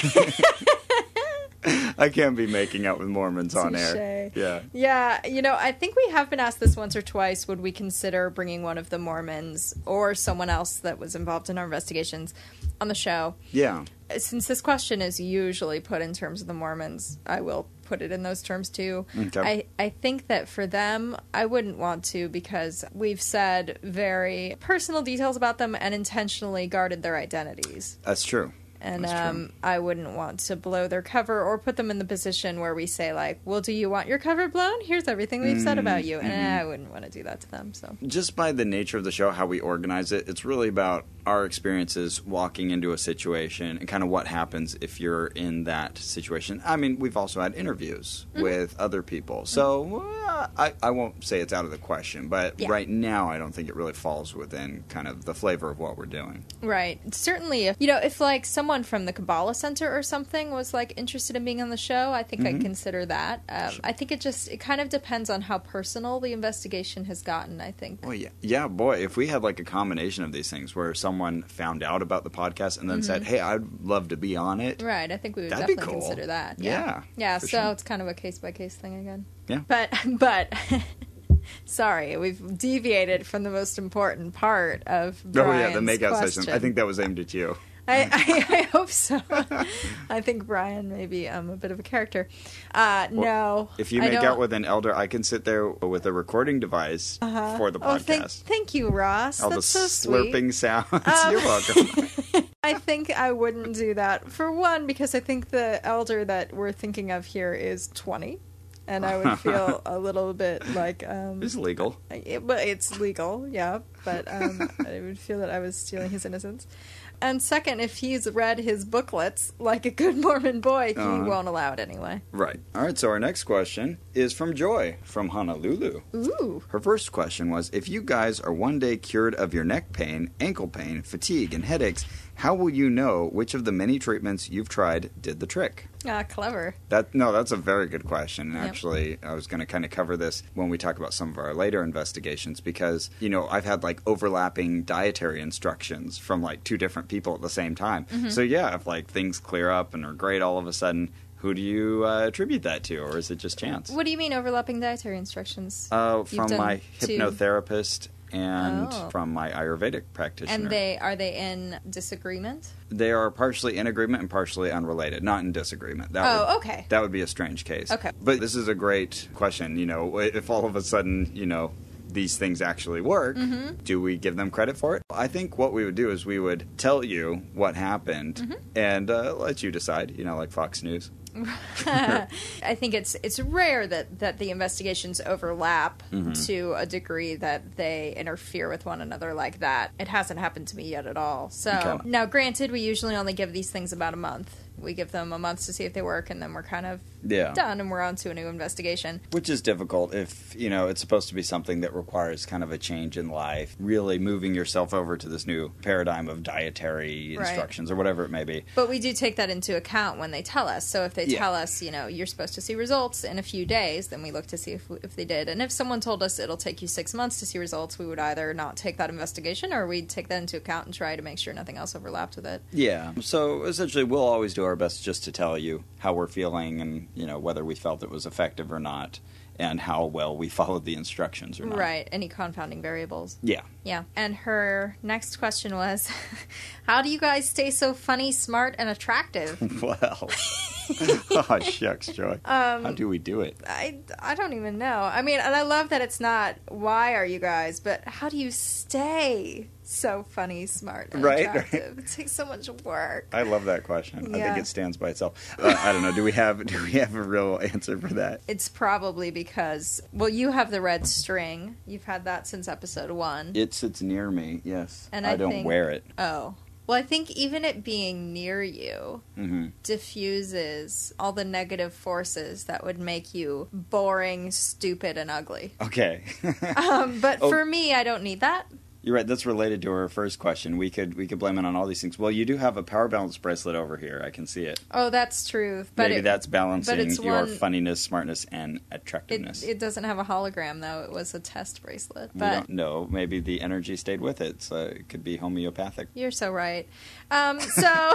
I can't be making out with Mormons on air. Yeah. Yeah, you know, I think we have been asked this once or twice. Would we consider bringing one of the Mormons or someone else that was involved in our investigations on the show? Yeah. Since this question is usually put in terms of the Mormons, I will put it in those terms too. Okay. I, I think that for them, I wouldn't want to because we've said very personal details about them and intentionally guarded their identities. That's true. And um, I wouldn't want to blow their cover or put them in the position where we say, like, well, do you want your cover blown? Here's everything we've said about you. And Mm-hmm. I wouldn't want to do that to them. So, Just by the nature of the show, how we organize it, it's really about our experiences walking into a situation and kind of what happens if you're in that situation. I mean, we've also had interviews Mm-hmm. with other people. So uh, I, I won't say it's out of the question, but Yeah. right now I don't think it really falls within kind of the flavor of what we're doing. right. Certainly, if, you know, if like someone from the Kabbalah Center or something was like interested in being on the show, I think I'd consider that. Um, I think it just, it kind of depends on how personal the investigation has gotten, I think. Well, yeah, yeah, boy. If we had like a combination of these things, where someone found out about the podcast and then said, "Hey, I'd love to be on it," Right, I think we would That'd definitely cool. consider that. Yeah, Yeah, yeah. So sure. it's kind of a case by case thing again. Yeah. but but sorry, we've deviated from the most important part of. oh yeah, the Brian's makeout question. session. I think that was aimed at you. I, I, I hope so. I think Brian may be um, a bit of a character. Uh, no, If you I make don't- out with an elder, I can sit there with a recording device for the Oh, thank, podcast. thank you, Ross. All That's the so sweet. slurping sounds. Um, You're welcome. I think I wouldn't do that. For one, because I think the elder that we're thinking of here is 20. And I would feel a little bit like. Um, it's legal. it, but it's legal, yeah. But um, I would feel that I was stealing his innocence. And second, if he's read his booklets like a good Mormon boy, he Uh-huh. won't allow it anyway. Right. All right. So our next question is from Joy from Honolulu. Ooh. Her first question was If you guys are one day cured of your neck pain, ankle pain, fatigue, and headaches, how will you know which of the many treatments you've tried did the trick? Ah, clever. That no, that's a very good question. Yep. Actually, I was going to kind of cover this when we talk about some of our later investigations because you know I've had like overlapping dietary instructions from like two different people at the same time. Mm-hmm. So yeah, if like things clear up and are great all of a sudden, who do you uh, attribute that to, or is it just chance? What do you mean overlapping dietary instructions? Uh, from my hypnotherapist and Oh. from my Ayurvedic practitioner. and they are they in disagreement? They are partially in agreement and partially unrelated, not in disagreement. That Oh, would, okay. That would be a strange case. Okay. But this is a great question. You know, if all of a sudden, you know, these things actually work, Mm-hmm. do we give them credit for it? I think what we would do is we would tell you what happened Mm-hmm. and uh, let you decide, you know, like Fox News. I think it's it's rare that that the investigations overlap Mm-hmm. to a degree that they interfere with one another like that. It hasn't happened to me yet at all. So Okay. now, granted, we usually only give these things about a month we give them a month to see if they work, and then we're kind of Yeah. done, and we're on to a new investigation. Which is difficult if, you know, it's supposed to be something that requires kind of a change in life, really moving yourself over to this new paradigm of dietary Right. instructions or whatever it may be. But we do take that into account when they tell us. So if they Yeah. tell us, you know, you're supposed to see results in a few days, then we look to see if, if they did. And if someone told us it'll take you six months to see results, we would either not take that investigation or we'd take that into account and try to make sure nothing else overlapped with it. Yeah. So essentially, we'll always do our best just to tell you how we're feeling and, you know, whether we felt it was effective or not and how well we followed the instructions or not. Right. Any confounding variables. Yeah. Yeah. And her next question was How do you guys stay so funny, smart, and attractive? Well. oh, shucks, Joy. Um, how do we do it? I, I don't even know. I mean, and I love that it's not why are you guys, but how do you stay so funny, smart, Right, attractive? It takes so much work. I love that question. I think it stands by itself. Uh, I don't know. Do we have do we have a real answer for that? It's probably because, well, you have the red string. You've had that since episode one. It sits near me. Yes, And I, I don't think- wear it. oh. Well, I think even it being near you hmm diffuses all the negative forces that would make you boring, stupid, and ugly. Okay, Um, but Oh. for me, I don't need that. You're right. That's related to our first question. We could we could blame it on all these things. Well, you do have a power balance bracelet over here. I can see it. Oh, that's true. But Maybe it, that's balancing your one- funniness, smartness, and attractiveness. it doesn't have a hologram though. It was a test bracelet. we don't know. Maybe the energy stayed with it, so it could be homeopathic. you're so right. Um, so,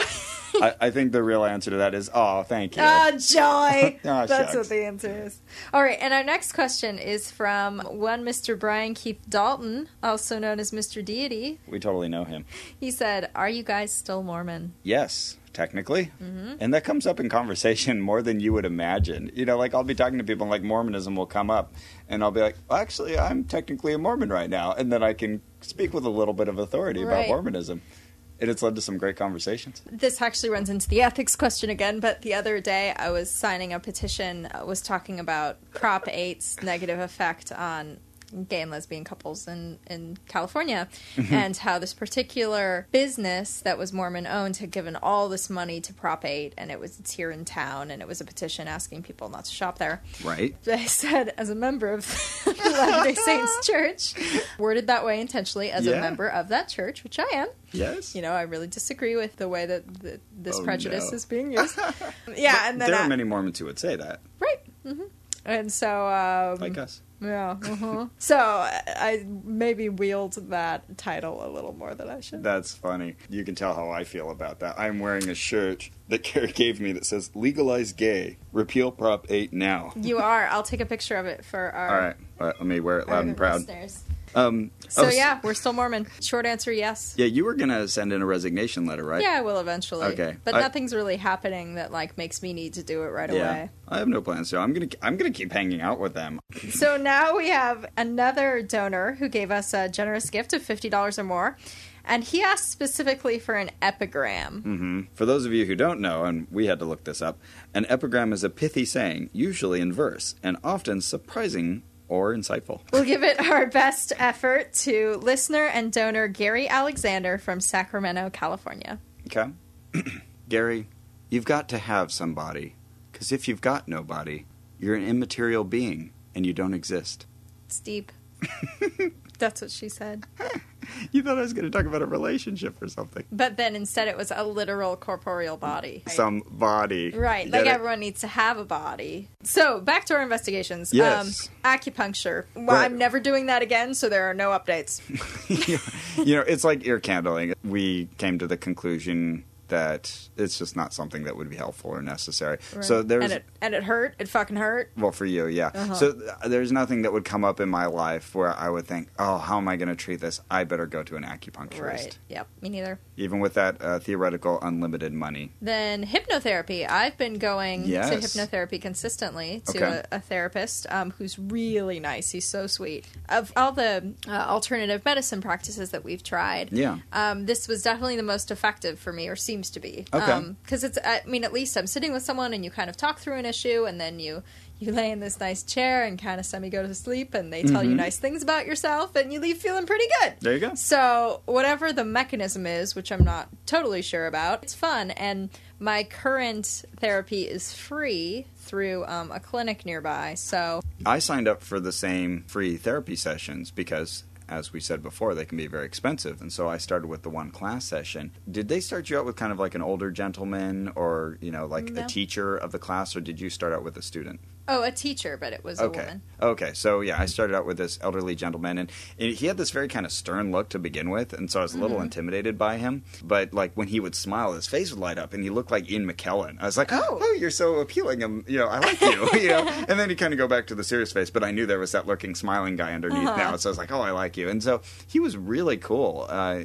I, I think the real answer to that is, oh, thank you. oh joy. Aw, That's what the answer is. All right, and our next question is from one Mr. Brian Keith Dalton, also known as Mr. Deity. we totally know him. He said, "Are you guys still Mormon?" Yes, technically. Mm-hmm. And that comes up in conversation more than you would imagine. You know, like I'll be talking to people and like Mormonism will come up and I'll be like, well, actually, I'm technically a Mormon right now. And then I can speak with a little bit of authority Right. about Mormonism. And it's led to some great conversations. This actually runs into the ethics question again, but the other day I was signing a petition, uh, was talking about Prop 8's negative effect on gay and lesbian couples in, in California, and how this particular business that was Mormon owned had given all this money to Prop 8, and it was it's here in town, and it was a petition asking people not to shop there. Right? I said, as a member of the Latter day Saints Church, worded that way intentionally, as a member of that church, which I am Yes. you know, I really disagree with the way that the, this Oh, prejudice no. is being used. yeah, and then there I- are many Mormons who would say that, right, hmm and so um, like us. yeah, uh-huh. so I I maybe wield that title a little more than I should. That's funny. You can tell how I feel about that. I'm wearing a shirt that Carrie gave me that says "Legalize Gay, Repeal Prop 8 now." you are. I'll take a picture of it for our. All right, all right let me wear it loud and proud. listeners. Um, So oh, yeah, we're still Mormon. Short answer, yes. yeah, you were gonna send in a resignation letter, right? Yeah, I will eventually. Okay. but I- nothing's really happening that like makes me need to do it right Yeah, away. I have no plans to. I'm gonna I'm gonna keep hanging out with them. So now we have another donor who gave us a generous gift of fifty dollars or more, and he asked specifically for an epigram. hmm For those of you who don't know, and we had to look this up, an epigram is a pithy saying, usually in verse, and often surprising or insightful. We'll give it our best effort to listener and donor Gary Alexander from Sacramento, California. Okay, Gary, you've got to have somebody, because if you've got nobody, you're an immaterial being and you don't exist. It's deep. That's what she said. You thought I was going to talk about a relationship or something. But then instead it was a literal corporeal body. Some body. Right, Get like it? everyone needs to have a body. So back to our investigations. Yes. Um, acupuncture. Well, Right. I'm never doing that again, so there are no updates. you know, it's like ear candling. We came to the conclusion that it's just not something that would be helpful or necessary. So there's and it and it hurt. It fucking hurt. well for you, yeah. Uh-huh. So th- there's nothing that would come up in my life where I would think, "Oh, how am I going to treat this? I better go to an acupuncturist." Right. Yep. Me neither. Even with that uh, theoretical unlimited money. Then hypnotherapy. I've been going Yes. to hypnotherapy consistently to Okay. a, a therapist um, who's really nice. He's so sweet. Of all the uh, alternative medicine practices that we've tried, Yeah. um, this was definitely the most effective for me, or seems to be. Okay. Because it's, I mean, at least I'm sitting with someone and you kind of talk through an issue, and then you you lay in this nice chair and kind of semi go to sleep, and they tell you nice things about yourself, and you leave feeling pretty good. There you go. So, whatever the mechanism is, which I'm not totally sure about, it's fun. And my current therapy is free through um, a clinic nearby. So, I signed up for the same free therapy sessions because, as we said before, they can be very expensive. And so I started with the one class session. Did they start you out with kind of like an older gentleman or, you know, like No. a teacher of the class, or did you start out with a student? Oh, a teacher, but it was a Okay. woman. Okay. So yeah, I started out with this elderly gentleman, and he had this very kind of stern look to begin with, and so I was a little Mm-hmm. intimidated by him. But like when he would smile, his face would light up, and he looked like Ian McKellen. I was like, Oh. oh, you're so appealing. i you know, I like you. you know, and then he kind of go back to the serious face, but I knew there was that lurking, smiling guy underneath Uh-huh. now, so I was like, oh, I like you. And so he was really cool. Uh,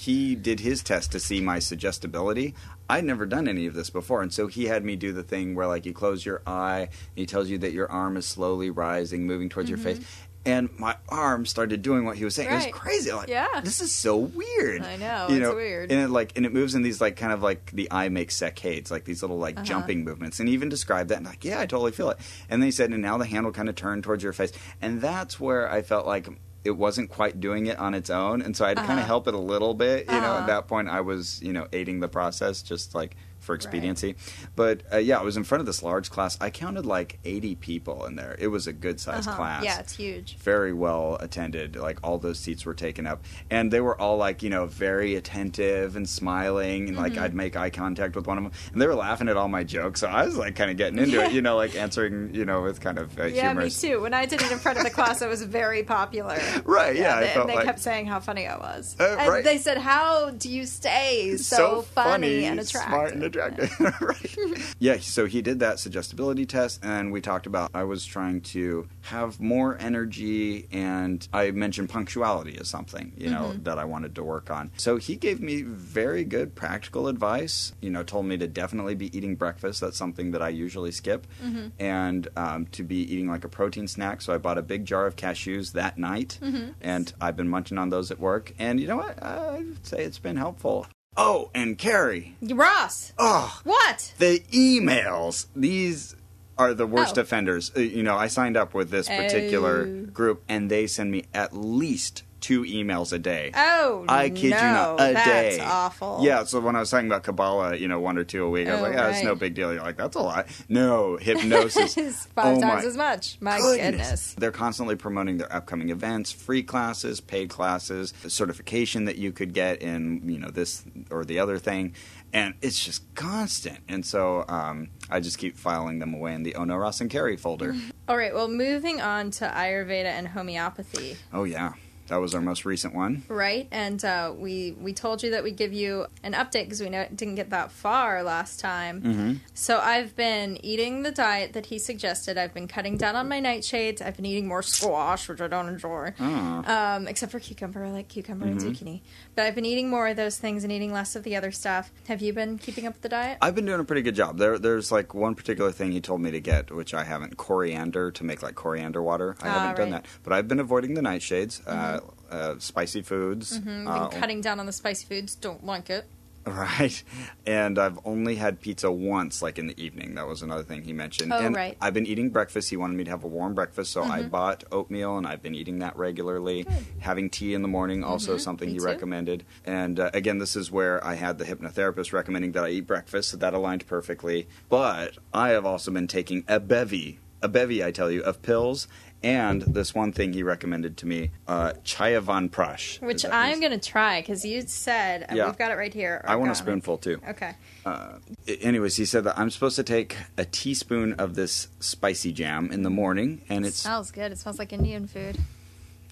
he did his test to see my suggestibility. I'd never done any of this before, and so he had me do the thing where like you close your eye, and he tells you that your arm is slowly rising, moving towards your face. And my arm started doing what he was saying. It Mm-hmm. Right. was crazy. Like, Yeah. this is so weird. I know, You it's weird. And it like, and it moves in these like kind of like the eye makes saccades, like these little like Uh-huh. jumping movements. And he even described that. And like, yeah, I totally feel it. And then he said, and now the handle kind of turned towards your face. And that's where I felt like it wasn't quite doing it on its own, and so I had to kind Uh-huh. of help it a little bit. You know, Uh-huh. at that point, I was you know aiding the process, just like for expediency. But uh, yeah, I was in front of this large class. I counted like eighty people in there. It was a good sized Uh-huh. class Yeah, it's huge. very well attended. Like all those seats were taken up, and they were all like you know very attentive and smiling, and Mm-hmm. like I'd make eye contact with one of them, and they were laughing at all my jokes. So I was like kind of getting into it, you know, like answering, you know, with kind of uh, Yeah, humorous. me too. When I did it in front of the class, it was very popular. Right? Yeah, I they, felt they like kept saying how funny I was. Uh, and right. they said, "How do you stay so, funny, and attractive?" smart and attractive. right. yeah, so he did that suggestibility test, and we talked about I was trying to have more energy, and I mentioned punctuality as something you know Mm-hmm. that I wanted to work on. So he gave me very good practical advice. You know, told me to definitely be eating breakfast. That's something that I usually skip, Mm-hmm. and um, to be eating like a protein snack. So I bought a big jar of cashews that night, Mm-hmm. and I've been munching on those at work. And you know what? I'd say it's been helpful. Oh, and Carrie. Ross, Oh, what? the emails. These are the worst Oh. offenders. Uh, You know, I signed up with this particular Oh. group, and they send me at least two emails a day. Oh, I kid no, you not, a that's day. awful. Yeah, so when I was talking about Kabbalah, you know, one or two a week, I was Oh, like, yeah, it's no big deal. You're like, that's a lot. No, hypnosis. Five Oh, times as much. My goodness. goodness. They're constantly promoting their upcoming events, free classes, paid classes, the certification that you could get in, you know, this or the other thing. And it's just constant. And so um, I just keep filing them away in the Ono Ross and Carrie folder. All right, well, moving on to Ayurveda and homeopathy, oh, yeah. That was our most recent one. right? And uh, we we told you that we'd give you an update because we know it didn't get that far last time. Mm-hmm. So I've been eating the diet that he suggested. I've been cutting down on my nightshades. I've been eating more squash, which I don't enjoy. Oh. Um, except for cucumber, I like cucumber Mm-hmm. and zucchini. But I've been eating more of those things and eating less of the other stuff. Have you been keeping up with the diet? I've been doing a pretty good job. There, there's like one particular thing he told me to get, which I haven't coriander to make like coriander water. I Ah, haven't done that, but I've been avoiding the nightshades, uh, uh, spicy foods. I've been uh, cutting down on the spicy foods. Don't like it. Right. And I've only had pizza once, like in the evening. That was another thing he mentioned. Oh, and right. I've been eating breakfast. He wanted me to have a warm breakfast, so Mm-hmm. I bought oatmeal and I've been eating that regularly. Having tea in the morning, also something Mm-hmm. Me he too. recommended. And uh, again, this is where I had the hypnotherapist recommending that I eat breakfast, so that aligned perfectly. But I have also been taking a bevy, a bevy, I tell you, of pills. And this one thing he recommended to me, uh, Chyawanprash. Which I'm going to try because you said, Yeah. we've got it right here. I want a spoonful too. Okay. Uh, anyways, he said that I'm supposed to take a teaspoon of this spicy jam in the morning, and It smells good. It smells like Indian food.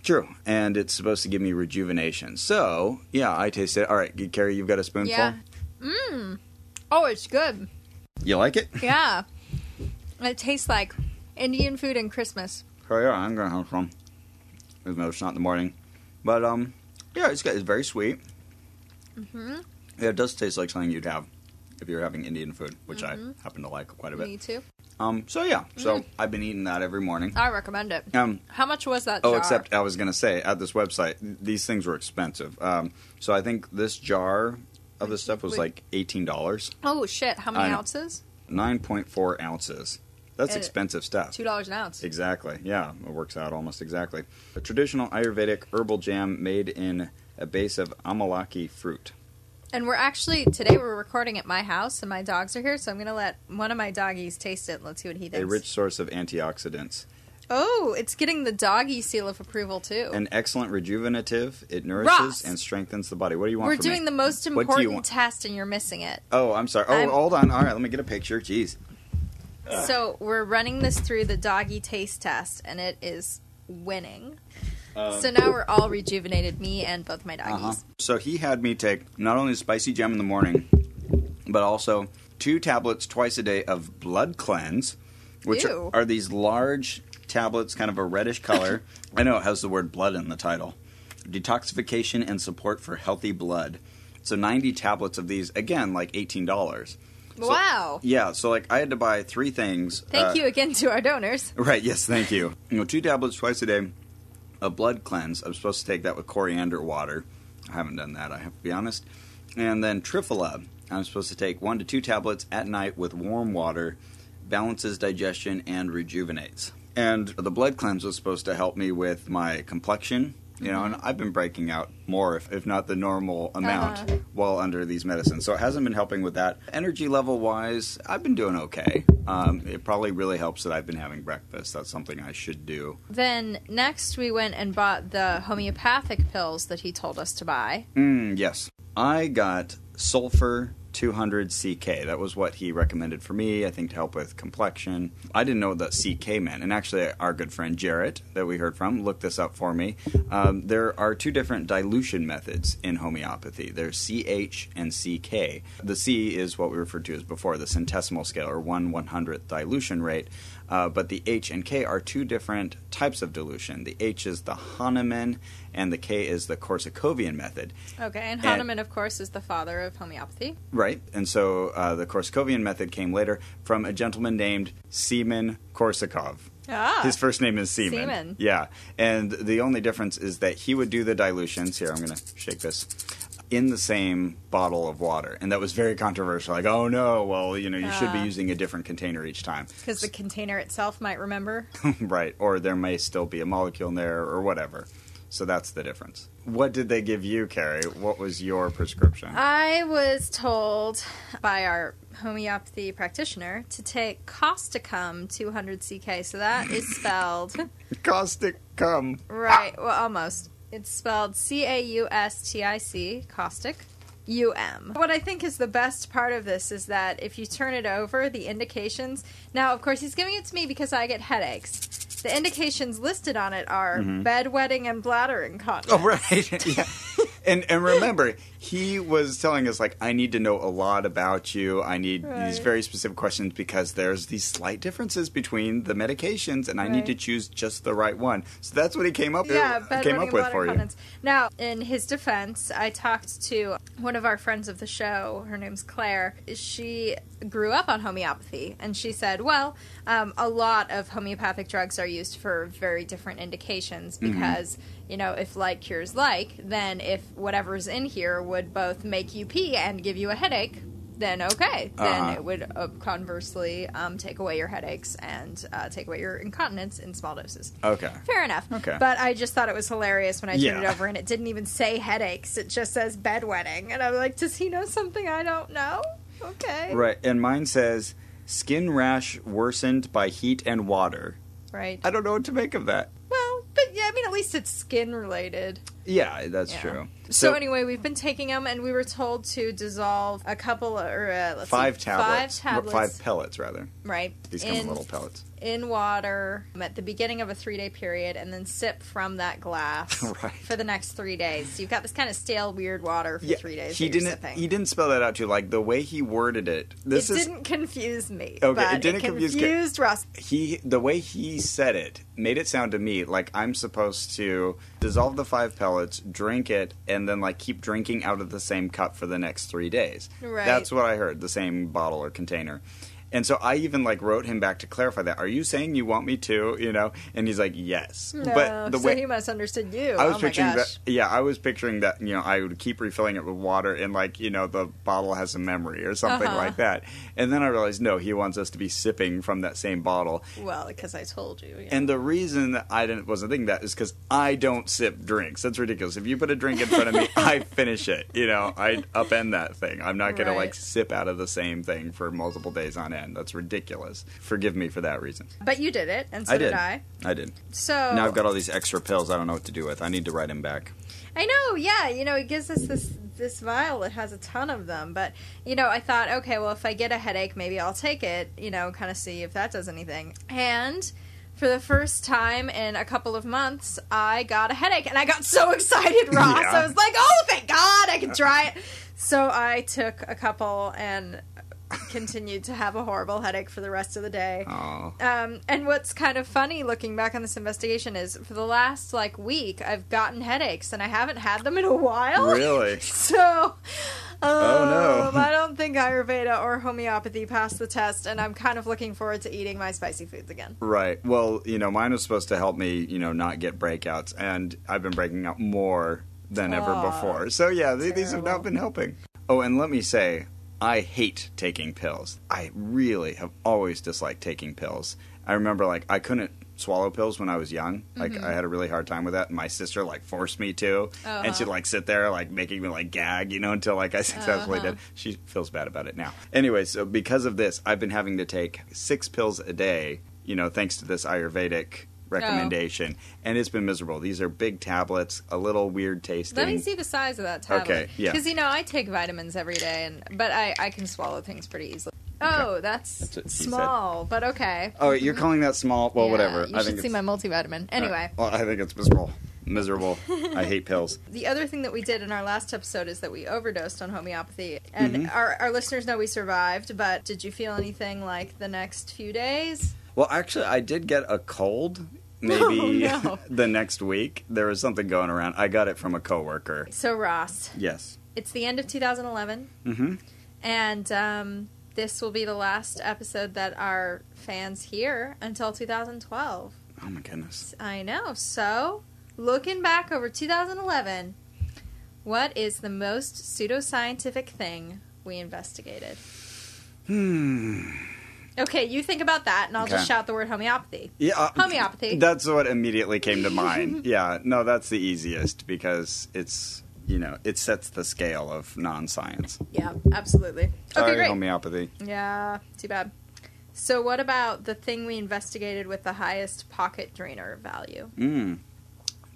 true, and it's supposed to give me rejuvenation. So, yeah, I tasted it. All right, Carrie, you've got a spoonful. Yeah. Mmm. Oh, it's good. You like it? Yeah. it tastes like Indian food and Christmas. Oh yeah, I'm gonna have some. Even though it's not in the morning, but um, yeah, it's got it's very sweet. Mm-hmm. Yeah, it does taste like something you'd have if you're having Indian food, which I happen to like quite a bit. Me too. Um, so yeah, so Mm. I've been eating that every morning. I recommend it. Um, How much was that Oh, jar? except I was going to say at this website, these things were expensive. Um, so I think this jar of this stuff was Wait. like eighteen dollars, Oh, shit. How many ounces? nine point four ounces, That's And- expensive stuff. Two dollars an ounce. Exactly. Yeah, it works out almost exactly. A traditional Ayurvedic herbal jam made in a base of amalaki fruit. And we're actually today we're recording at my house, and my dogs are here, so I'm going to let one of my doggies taste it. Let's see what he thinks. A rich source of antioxidants. oh, it's getting the doggy seal of approval too. An excellent rejuvenative. It nourishes Ross! and strengthens the body. What do you want we're doing me? the most What do you important test, and you're missing it. Oh, I'm sorry. Oh, I'm- hold on. All right, let me get a picture. Jeez. So we're running this through the doggy taste test, and it is winning. so now we're all rejuvenated, me and both my doggies. Uh-huh. So he had me take not only spicy gem in the morning, but also two tablets twice a day of blood cleanse, which are, are these large tablets, kind of a reddish color. I know it has the word blood in the title. Detoxification and support for healthy blood. So 90 tablets of these, again, like $18. So- wow! Yeah, so like I had to buy three things. Thank uh, you again to our donors. Right, yes, thank you. You know, two tablets twice a day a blood cleanse. I'm supposed to take that with coriander water. I haven't done that, I have to be honest. And then Triphala. I'm supposed to take one to two tablets at night with warm water, balances digestion and rejuvenates. And the blood cleanse was supposed to help me with my complexion, you know, and I've been breaking out more, if, if not the normal amount, Uh-huh. while under these medicines. So it hasn't been helping with that. Energy level wise, I've been doing okay. Um, it probably really helps that I've been having breakfast. That's something I should do. Then next we went and bought the homeopathic pills that he told us to buy. Mm, yes. I got sulfur 200 CK. That was what he recommended for me, I think, to help with complexion. I didn't know what that CK meant. And actually, our good friend Jarrett, that we heard from, looked this up for me. Um, there are two different dilution methods in homeopathy there's CH and CK. The C is what we referred to as before, the centesimal scale, or 1 100th dilution rate. Uh, but the H and K are two different types of dilution. The H is the Hahnemann, and the K is the Korsakovian method. Okay, and And- of course, is the father of homeopathy. Right, and so uh, the Korsakovian method came later from a gentleman named Seaman Korsakov. Ah, His first name is Seaman. Seaman. Yeah, and the only difference is that he would do the dilutions. Here, I'm going to shake this. In the same bottle of water, and that was very controversial. Like, oh no, well, you know, you should be Ah. using a different container each time, because the container itself might remember. right? Or there may still be a molecule in there, or whatever. So that's the difference. What did they give you, Carrie? What was your prescription? I was told by our homeopathy practitioner to take Causticum 200 CK. So that is spelled Caustic cum. right. Well, almost. It's spelled C A U S T I C, caustic. U M. What I think is the best part of this is that if you turn it over, the indications. Now, of course, he's giving it to me because I get headaches. The indications listed on it are mm-hmm. bedwetting and bladder incontinence. Oh, right. yeah. And and remember, he was telling us like, I need to know a lot about you. I need these very specific questions because there's these slight differences between the medications, and I need to choose just the right one. So that's what he came up Yeah, uh, came up with for you. Now, in his defense, I talked to one of our friends of the show. Her name's Claire. She grew up on homeopathy, and she said, "Well, um, a lot of homeopathic drugs are used for very different indications Mm-hmm. Because." You know, if like cures like, then if whatever's in here would both make you pee and give you a headache, then okay. Then Uh-huh. it would uh, conversely um, take away your headaches and uh, take away your incontinence in small doses. Okay. Fair enough. Okay. But I just thought it was hilarious when I turned Yeah. it over and it didn't even say headaches. It just says bedwetting. And I'm like, does he know something I don't know? Okay. Right. And mine says skin rash worsened by heat and water. Right. I don't know what to make of that. Well, but yeah, I mean, at least it's skin related. Yeah, that's Yeah. true. So, anyway, we've been taking them, and we were told to dissolve a couple, or uh, let's five see, tablets, five tablets, five pellets rather. right? These come in little pellets. In water um, at the beginning of a three day period, and then sip from that glass Right. for the next three days. So you've got this kind of stale, weird water for three days. He didn't. sipping. He didn't spell that out too. Like the way he worded it. This it is didn't confuse me. Okay, but it didn't confuse Ka- confused Ross. he. The way he said it made it sound to me like I'm supposed to dissolve the five pellets, drink it, and then like keep drinking out of the same cup for the next three days. Right. That's what I heard. The same bottle or container. And so I even like wrote him back to clarify that. Are you saying you want me to? You know, and he's like, yes. No, but the so way he must understood you. I was oh picturing that. Yeah, I was picturing that. You know, I would keep refilling it with water, and like you know, the bottle has a memory or something Uh-huh. like that. And then I realized, no, he wants us to be sipping from that same bottle. Well, because I told you. yeah. And the reason that I didn't wasn't thinking that is because I don't sip drinks. That's ridiculous. If you put a drink in front of me, I finish it. You know, I upend that thing. I'm not going to like sip out of the same thing for multiple days on end. That's ridiculous. Forgive me for that reason. But you did it, and so I did. I. I did. So Now I've got all these extra pills. I don't know what to do with. I need to write him back. I know, yeah. You know, it gives us this this vial that has a ton of them. But you know, I thought, okay, well, if I get a headache, maybe I'll take it. You know, kind of see if that does anything. And for the first time in a couple of months, I got a headache, and I got so excited, Ross. Yeah. I was like, oh, thank God, I can try it. So I took a couple and continued to have a horrible headache for the rest of the day. Oh, Um, and what's kind of funny looking back on this investigation is for the last like week, I've gotten headaches and I haven't had them in a while. really? So, Oh, no. um, I don't think Ayurveda or homeopathy passed the test, and I'm kind of looking forward to eating my spicy foods again. Right. Well, you know, mine was supposed to help me, you know, not get breakouts, and I've been breaking out more than ever before. So yeah, th- these have not been helping. Oh, and let me say, I hate taking pills. I really have always disliked taking pills. I remember like I couldn't swallow pills when I was young. Like Mm-hmm. I had a really hard time with that. And my sister like forced me to, Uh-huh. and she'd like sit there like making me like gag, you know, until like I successfully Uh-huh. did. She feels bad about it now. Anyway, so because of this, I've been having to take six pills a day. You know, thanks to this Ayurvedic recommendation, and it's been miserable. These are big tablets, a little weird tasting. Let me see the size of that tablet. Okay, yeah. Because you know I take vitamins every day, and but I I can swallow things pretty easily. Oh, that's, That's he said. small, but okay. Oh, you're calling that small? Well, Yeah, whatever. You I should see my multivitamin. Anyway. Well, I think it's miserable. Miserable. I hate pills. The other thing that we did in our last episode is that we overdosed on homeopathy. And Mm-hmm. our, our listeners know we survived, but did you feel anything like the next few days? Well, actually, I did get a cold. Maybe Oh, no. the next week there was something going around. I got it from a coworker. So, Ross, Yes. it's the end of 2011, Mm-hmm. and um, this will be the last episode that our fans hear until 2012. Oh my goodness. I know. So, looking back over 2011, what is the most pseudoscientific thing we investigated? Hmm. Okay, you think about that, and I'll Okay. just shout the word homeopathy. Yeah. uh, Homeopathy. That's what immediately came to mind. yeah. No, that's the easiest because it's you know it sets the scale of non-science. Yeah, absolutely. Sorry, okay, great. homeopathy. Yeah, too bad. So, what about the thing we investigated with the highest pocket drainer value? Mm.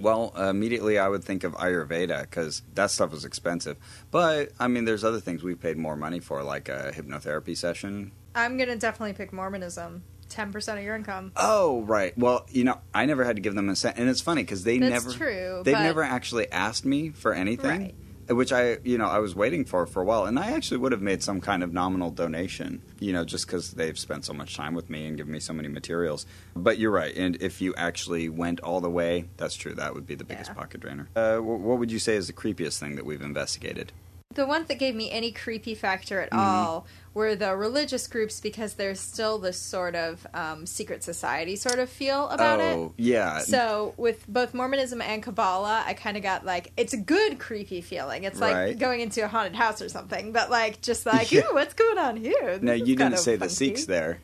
Well, uh, immediately I would think of Ayurveda because that stuff is expensive. But I mean, there's other things we paid more money for, like a hypnotherapy session. I'm gonna definitely pick Mormonism. Ten percent of your income. Oh, right. Well, you know, I never had to give them a cent, and it's funny because they That's never, true, they've but- never actually asked me for anything, Right. which I, you know, I was waiting for for a while, and I actually would have made some kind of nominal donation, you know, just because they've spent so much time with me and given me so many materials. But you're right, and if you actually went all the way, that's true. That would be the biggest Yeah. pocket drainer. Uh, what would you say is the creepiest thing that we've investigated? The one that gave me any creepy factor at Mm-hmm. all were the religious groups because there's still this sort of um, secret society sort of feel about it. oh, yeah. So with both Mormonism and Kabbalah, I kind of got like it's a good creepy feeling. It's like Right. going into a haunted house or something, but like just like, Yeah. ooh, what's going on here? This is you didn't say the. Sikhs there.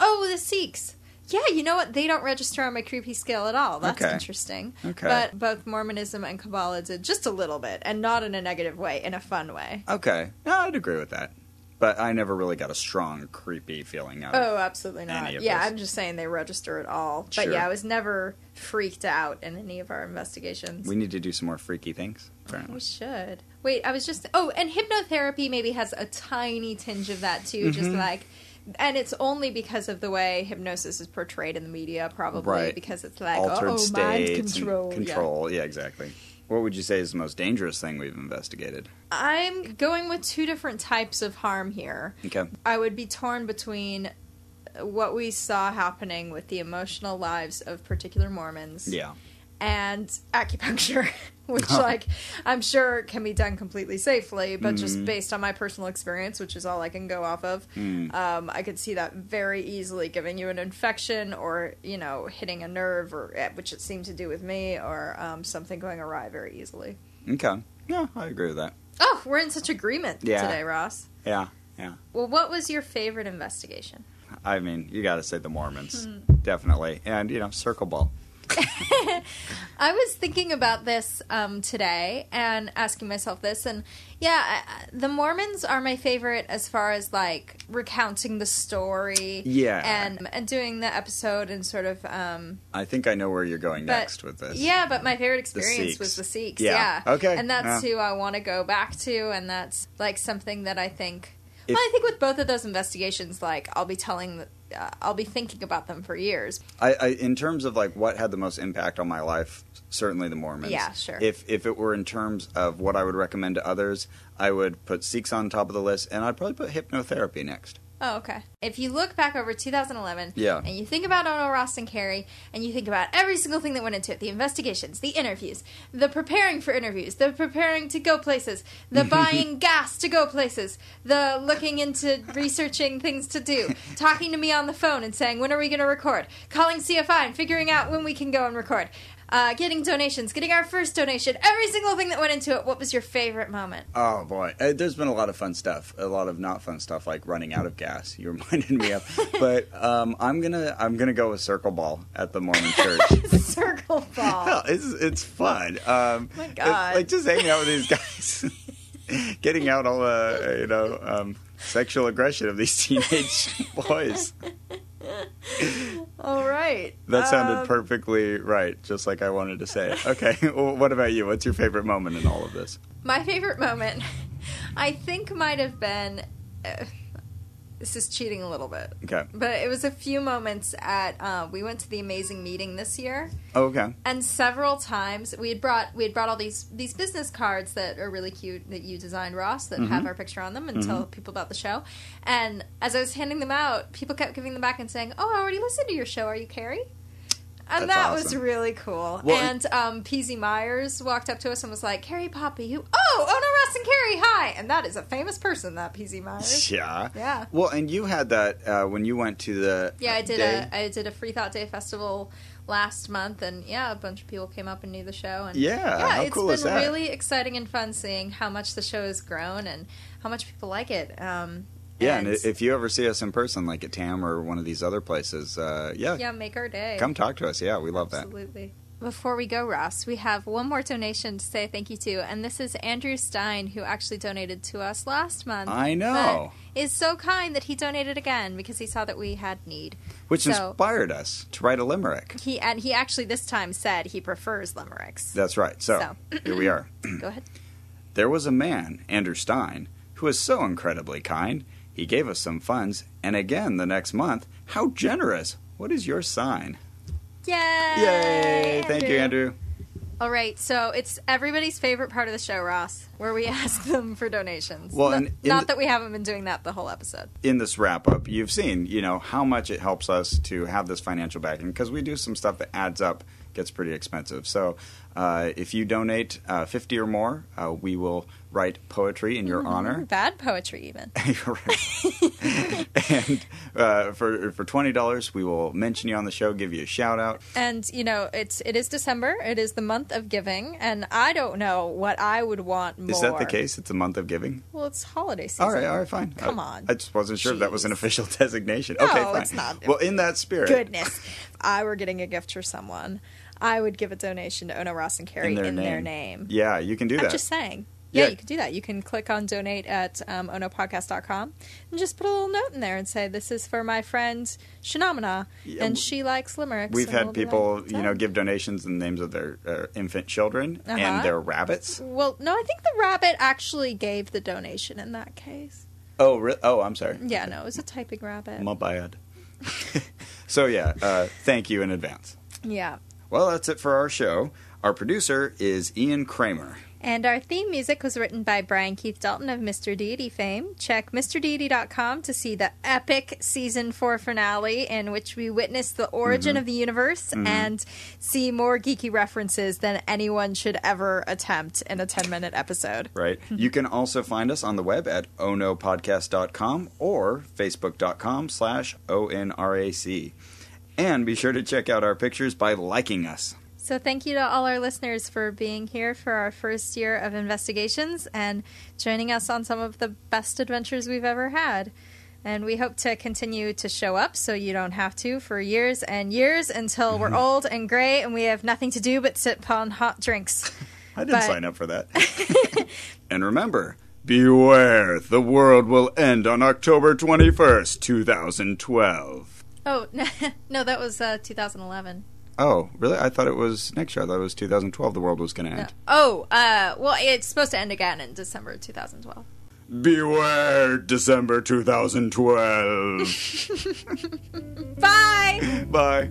Oh, the Sikhs. Yeah, you know what? They don't register on my creepy scale at all. That's Okay. interesting. Okay. But both Mormonism and Kabbalah did just a little bit, and not in a negative way, in a fun way. Okay, no, I'd agree with that. But I never really got a strong, creepy feeling out of Oh, absolutely not. Yeah, those. I'm just saying they register at all. But Sure. yeah, I was never freaked out in any of our investigations. We need to do some more freaky things. We should. Wait, I was just. Oh, and hypnotherapy maybe has a tiny tinge of that too. Just Mm-hmm. like. And it's only because of the way hypnosis is portrayed in the media, probably Right. because it's like, Altered oh, mind states control. yeah. control. Yeah. exactly. What would you say is the most dangerous thing we've investigated? I'm going with two different types of harm here. Okay. I would be torn between what we saw happening with the emotional lives of particular Mormons Yeah. And acupuncture, which Oh. like I'm sure can be done completely safely, but Mm. just based on my personal experience, which is all I can go off of, Mm. um, I could see that very easily giving you an infection or you know hitting a nerve, or eh, which it seemed to do with me, or um, something going awry very easily. Okay. Yeah, I agree with that. Oh, we're in such agreement Yeah. today, Ross. Yeah, yeah. Well, what was your favorite investigation? I mean, you got to say the Mormons, Hmm. definitely, and you know, circle ball. I was thinking about this um, today and asking myself this, and yeah, I- the Mormons are my favorite as far as like recounting the story, Yeah. and and doing the episode and sort of. Um, I think I know where you're going but next with this. yeah, but my favorite experience Sikhs. was the Sikhs. Yeah. Yeah, Okay. and that's Yeah. who I want to go back to, and that's like something that I think. If- well, I think with both of those investigations, like I'll be telling, Uh, I'll be thinking about them for years. I, I in terms of like what had the most impact on my life, certainly the Mormons. Yeah, sure. If if it were in terms of what I would recommend to others, I would put Sikhs on top of the list, and I'd probably put hypnotherapy next. Oh, okay. If you look back over 2011 Yeah. and you think about Ono Ross and Carrie and you think about every single thing that went into it the investigations, the interviews, the preparing for interviews, the preparing to go places, the buying gas to go places, the looking into researching things to do, talking to me on the phone and saying, when are we going to record? Calling CFI and figuring out when we can go and record. Uh, getting donations, getting our first donation, every single thing that went into it. What was your favorite moment? Oh boy, uh, there's been a lot of fun stuff, a lot of not fun stuff like running out of gas. You reminded me of, but um, I'm gonna I'm gonna go with circle ball at the Mormon church. Circle ball. Hell, it's it's fun. Um, My God. like just hanging out with these guys, getting out all the you know um, sexual aggression of these teenage boys. All right. That sounded Um, perfectly right, just like I wanted to say it. Okay, well, what about you? What's your favorite moment in all of this? My favorite moment, I think, might have been. Uh, this is cheating a little bit, Okay. but it was a few moments at. Uh, we went to the amazing meeting this year, Oh, okay. and several times we had brought we had brought all these these business cards that are really cute that you designed, Ross, that have our picture on them and tell people about the show. And as I was handing them out, people kept giving them back and saying, "Oh, I already listened to your show. Are you Carrie?" And That's that was really cool. Well, and um, PZ Myers walked up to us and was like, "Carrie Poppy, who? Oh, oh no, Ross and Carrie, hi!" And that is a famous person, that PZ Myers. Yeah. Yeah. Well, and you had that uh, when you went to the Yeah, I did day. a I did a Free Thought Day festival last month, and yeah, a bunch of people came up and knew the show. And Yeah, yeah, it's cool been really exciting and fun seeing how much the show has grown and how much people like it. Um, Yeah, and if you ever see us in person, like at TAM or one of these other places, uh, yeah, yeah, make our day. come talk to us. Yeah, we love that. Absolutely. Before we go, Ross, we have one more donation to say thank you to, and this is Andrew Stein, who actually donated to us last month. I know. Is so kind that he donated again because he saw that we had need. Which So- inspired us to write a limerick. He and he actually this time said he prefers limericks. That's right. So, So. here we are. Go ahead. There was a man, Andrew Stein, who was so incredibly kind. He gave us some funds, and again the next month. How generous! What is your sign? Yay! Yay! Thank you, Andrew. All right, so it's everybody's favorite part of the show, Ross, where we ask them for donations. Well, Not- not the- that we haven't been doing that the whole episode. in this wrap up, you've seen, you know, how much it helps us to have this financial backing because we do some stuff that adds up, gets pretty expensive. So, uh, if you donate uh, 50 or more, uh, we will write poetry in your honor. Bad poetry, even. and uh, for for twenty dollars, we will mention you on the show, give you a shout out. And you know, it's it is December. It is the month of giving, and I don't know what I would want more. Is that the case? It's a month of giving. Well, it's holiday season. All right, all right, fine. Come I, on. I just wasn't sure if that was an official designation. No, okay, fine. it's not. Well, in that spirit, Goodness, if I were getting a gift for someone, I would give a donation to Ono Ross and Carrie in their name. name. Yeah, you can do I'm that. just saying. Yeah, Yeah. you can do that. You can click on donate at um, ohnopodcast.com and just put a little note in there and say, This is for my friend Shanamana, Yeah, and she likes limericks. We've had we'll people, like, you know, give donations in the names of their uh, infant children Uh-huh. and their rabbits. Well, no, I think the rabbit actually gave the donation in that case. Oh, re- oh, I'm sorry. Yeah, no, it was a typing rabbit. My bad. so yeah, uh, thank you in advance. yeah. Well, that's it for our show. Our producer is Ian Kramer. And our theme music was written by Brian Keith Dalton of Mr. Deity fame. Check MrDeity.com to see the epic season four finale in which we witness the origin Mm-hmm. of the universe and see more geeky references than anyone should ever attempt in a 10 minute episode. Right. you can also find us on the web at ohnopodcast.com or facebook.com slash onrac. And be sure to check out our pictures by liking us. So, thank you to all our listeners for being here for our first year of investigations and joining us on some of the best adventures we've ever had. And we hope to continue to show up so you don't have to for years and years until we're old and gray and we have nothing to do but sip on hot drinks. I didn't But- sign up for that. and remember, beware, the world will end on October 21st, 2012. Oh, no, that was uh, 2011. Oh, really? I thought it was next year. I thought it was 2012 the world was going to No. end. Oh, uh, well, it's supposed to end again in December 2012. Beware, December 2012. Bye! Bye.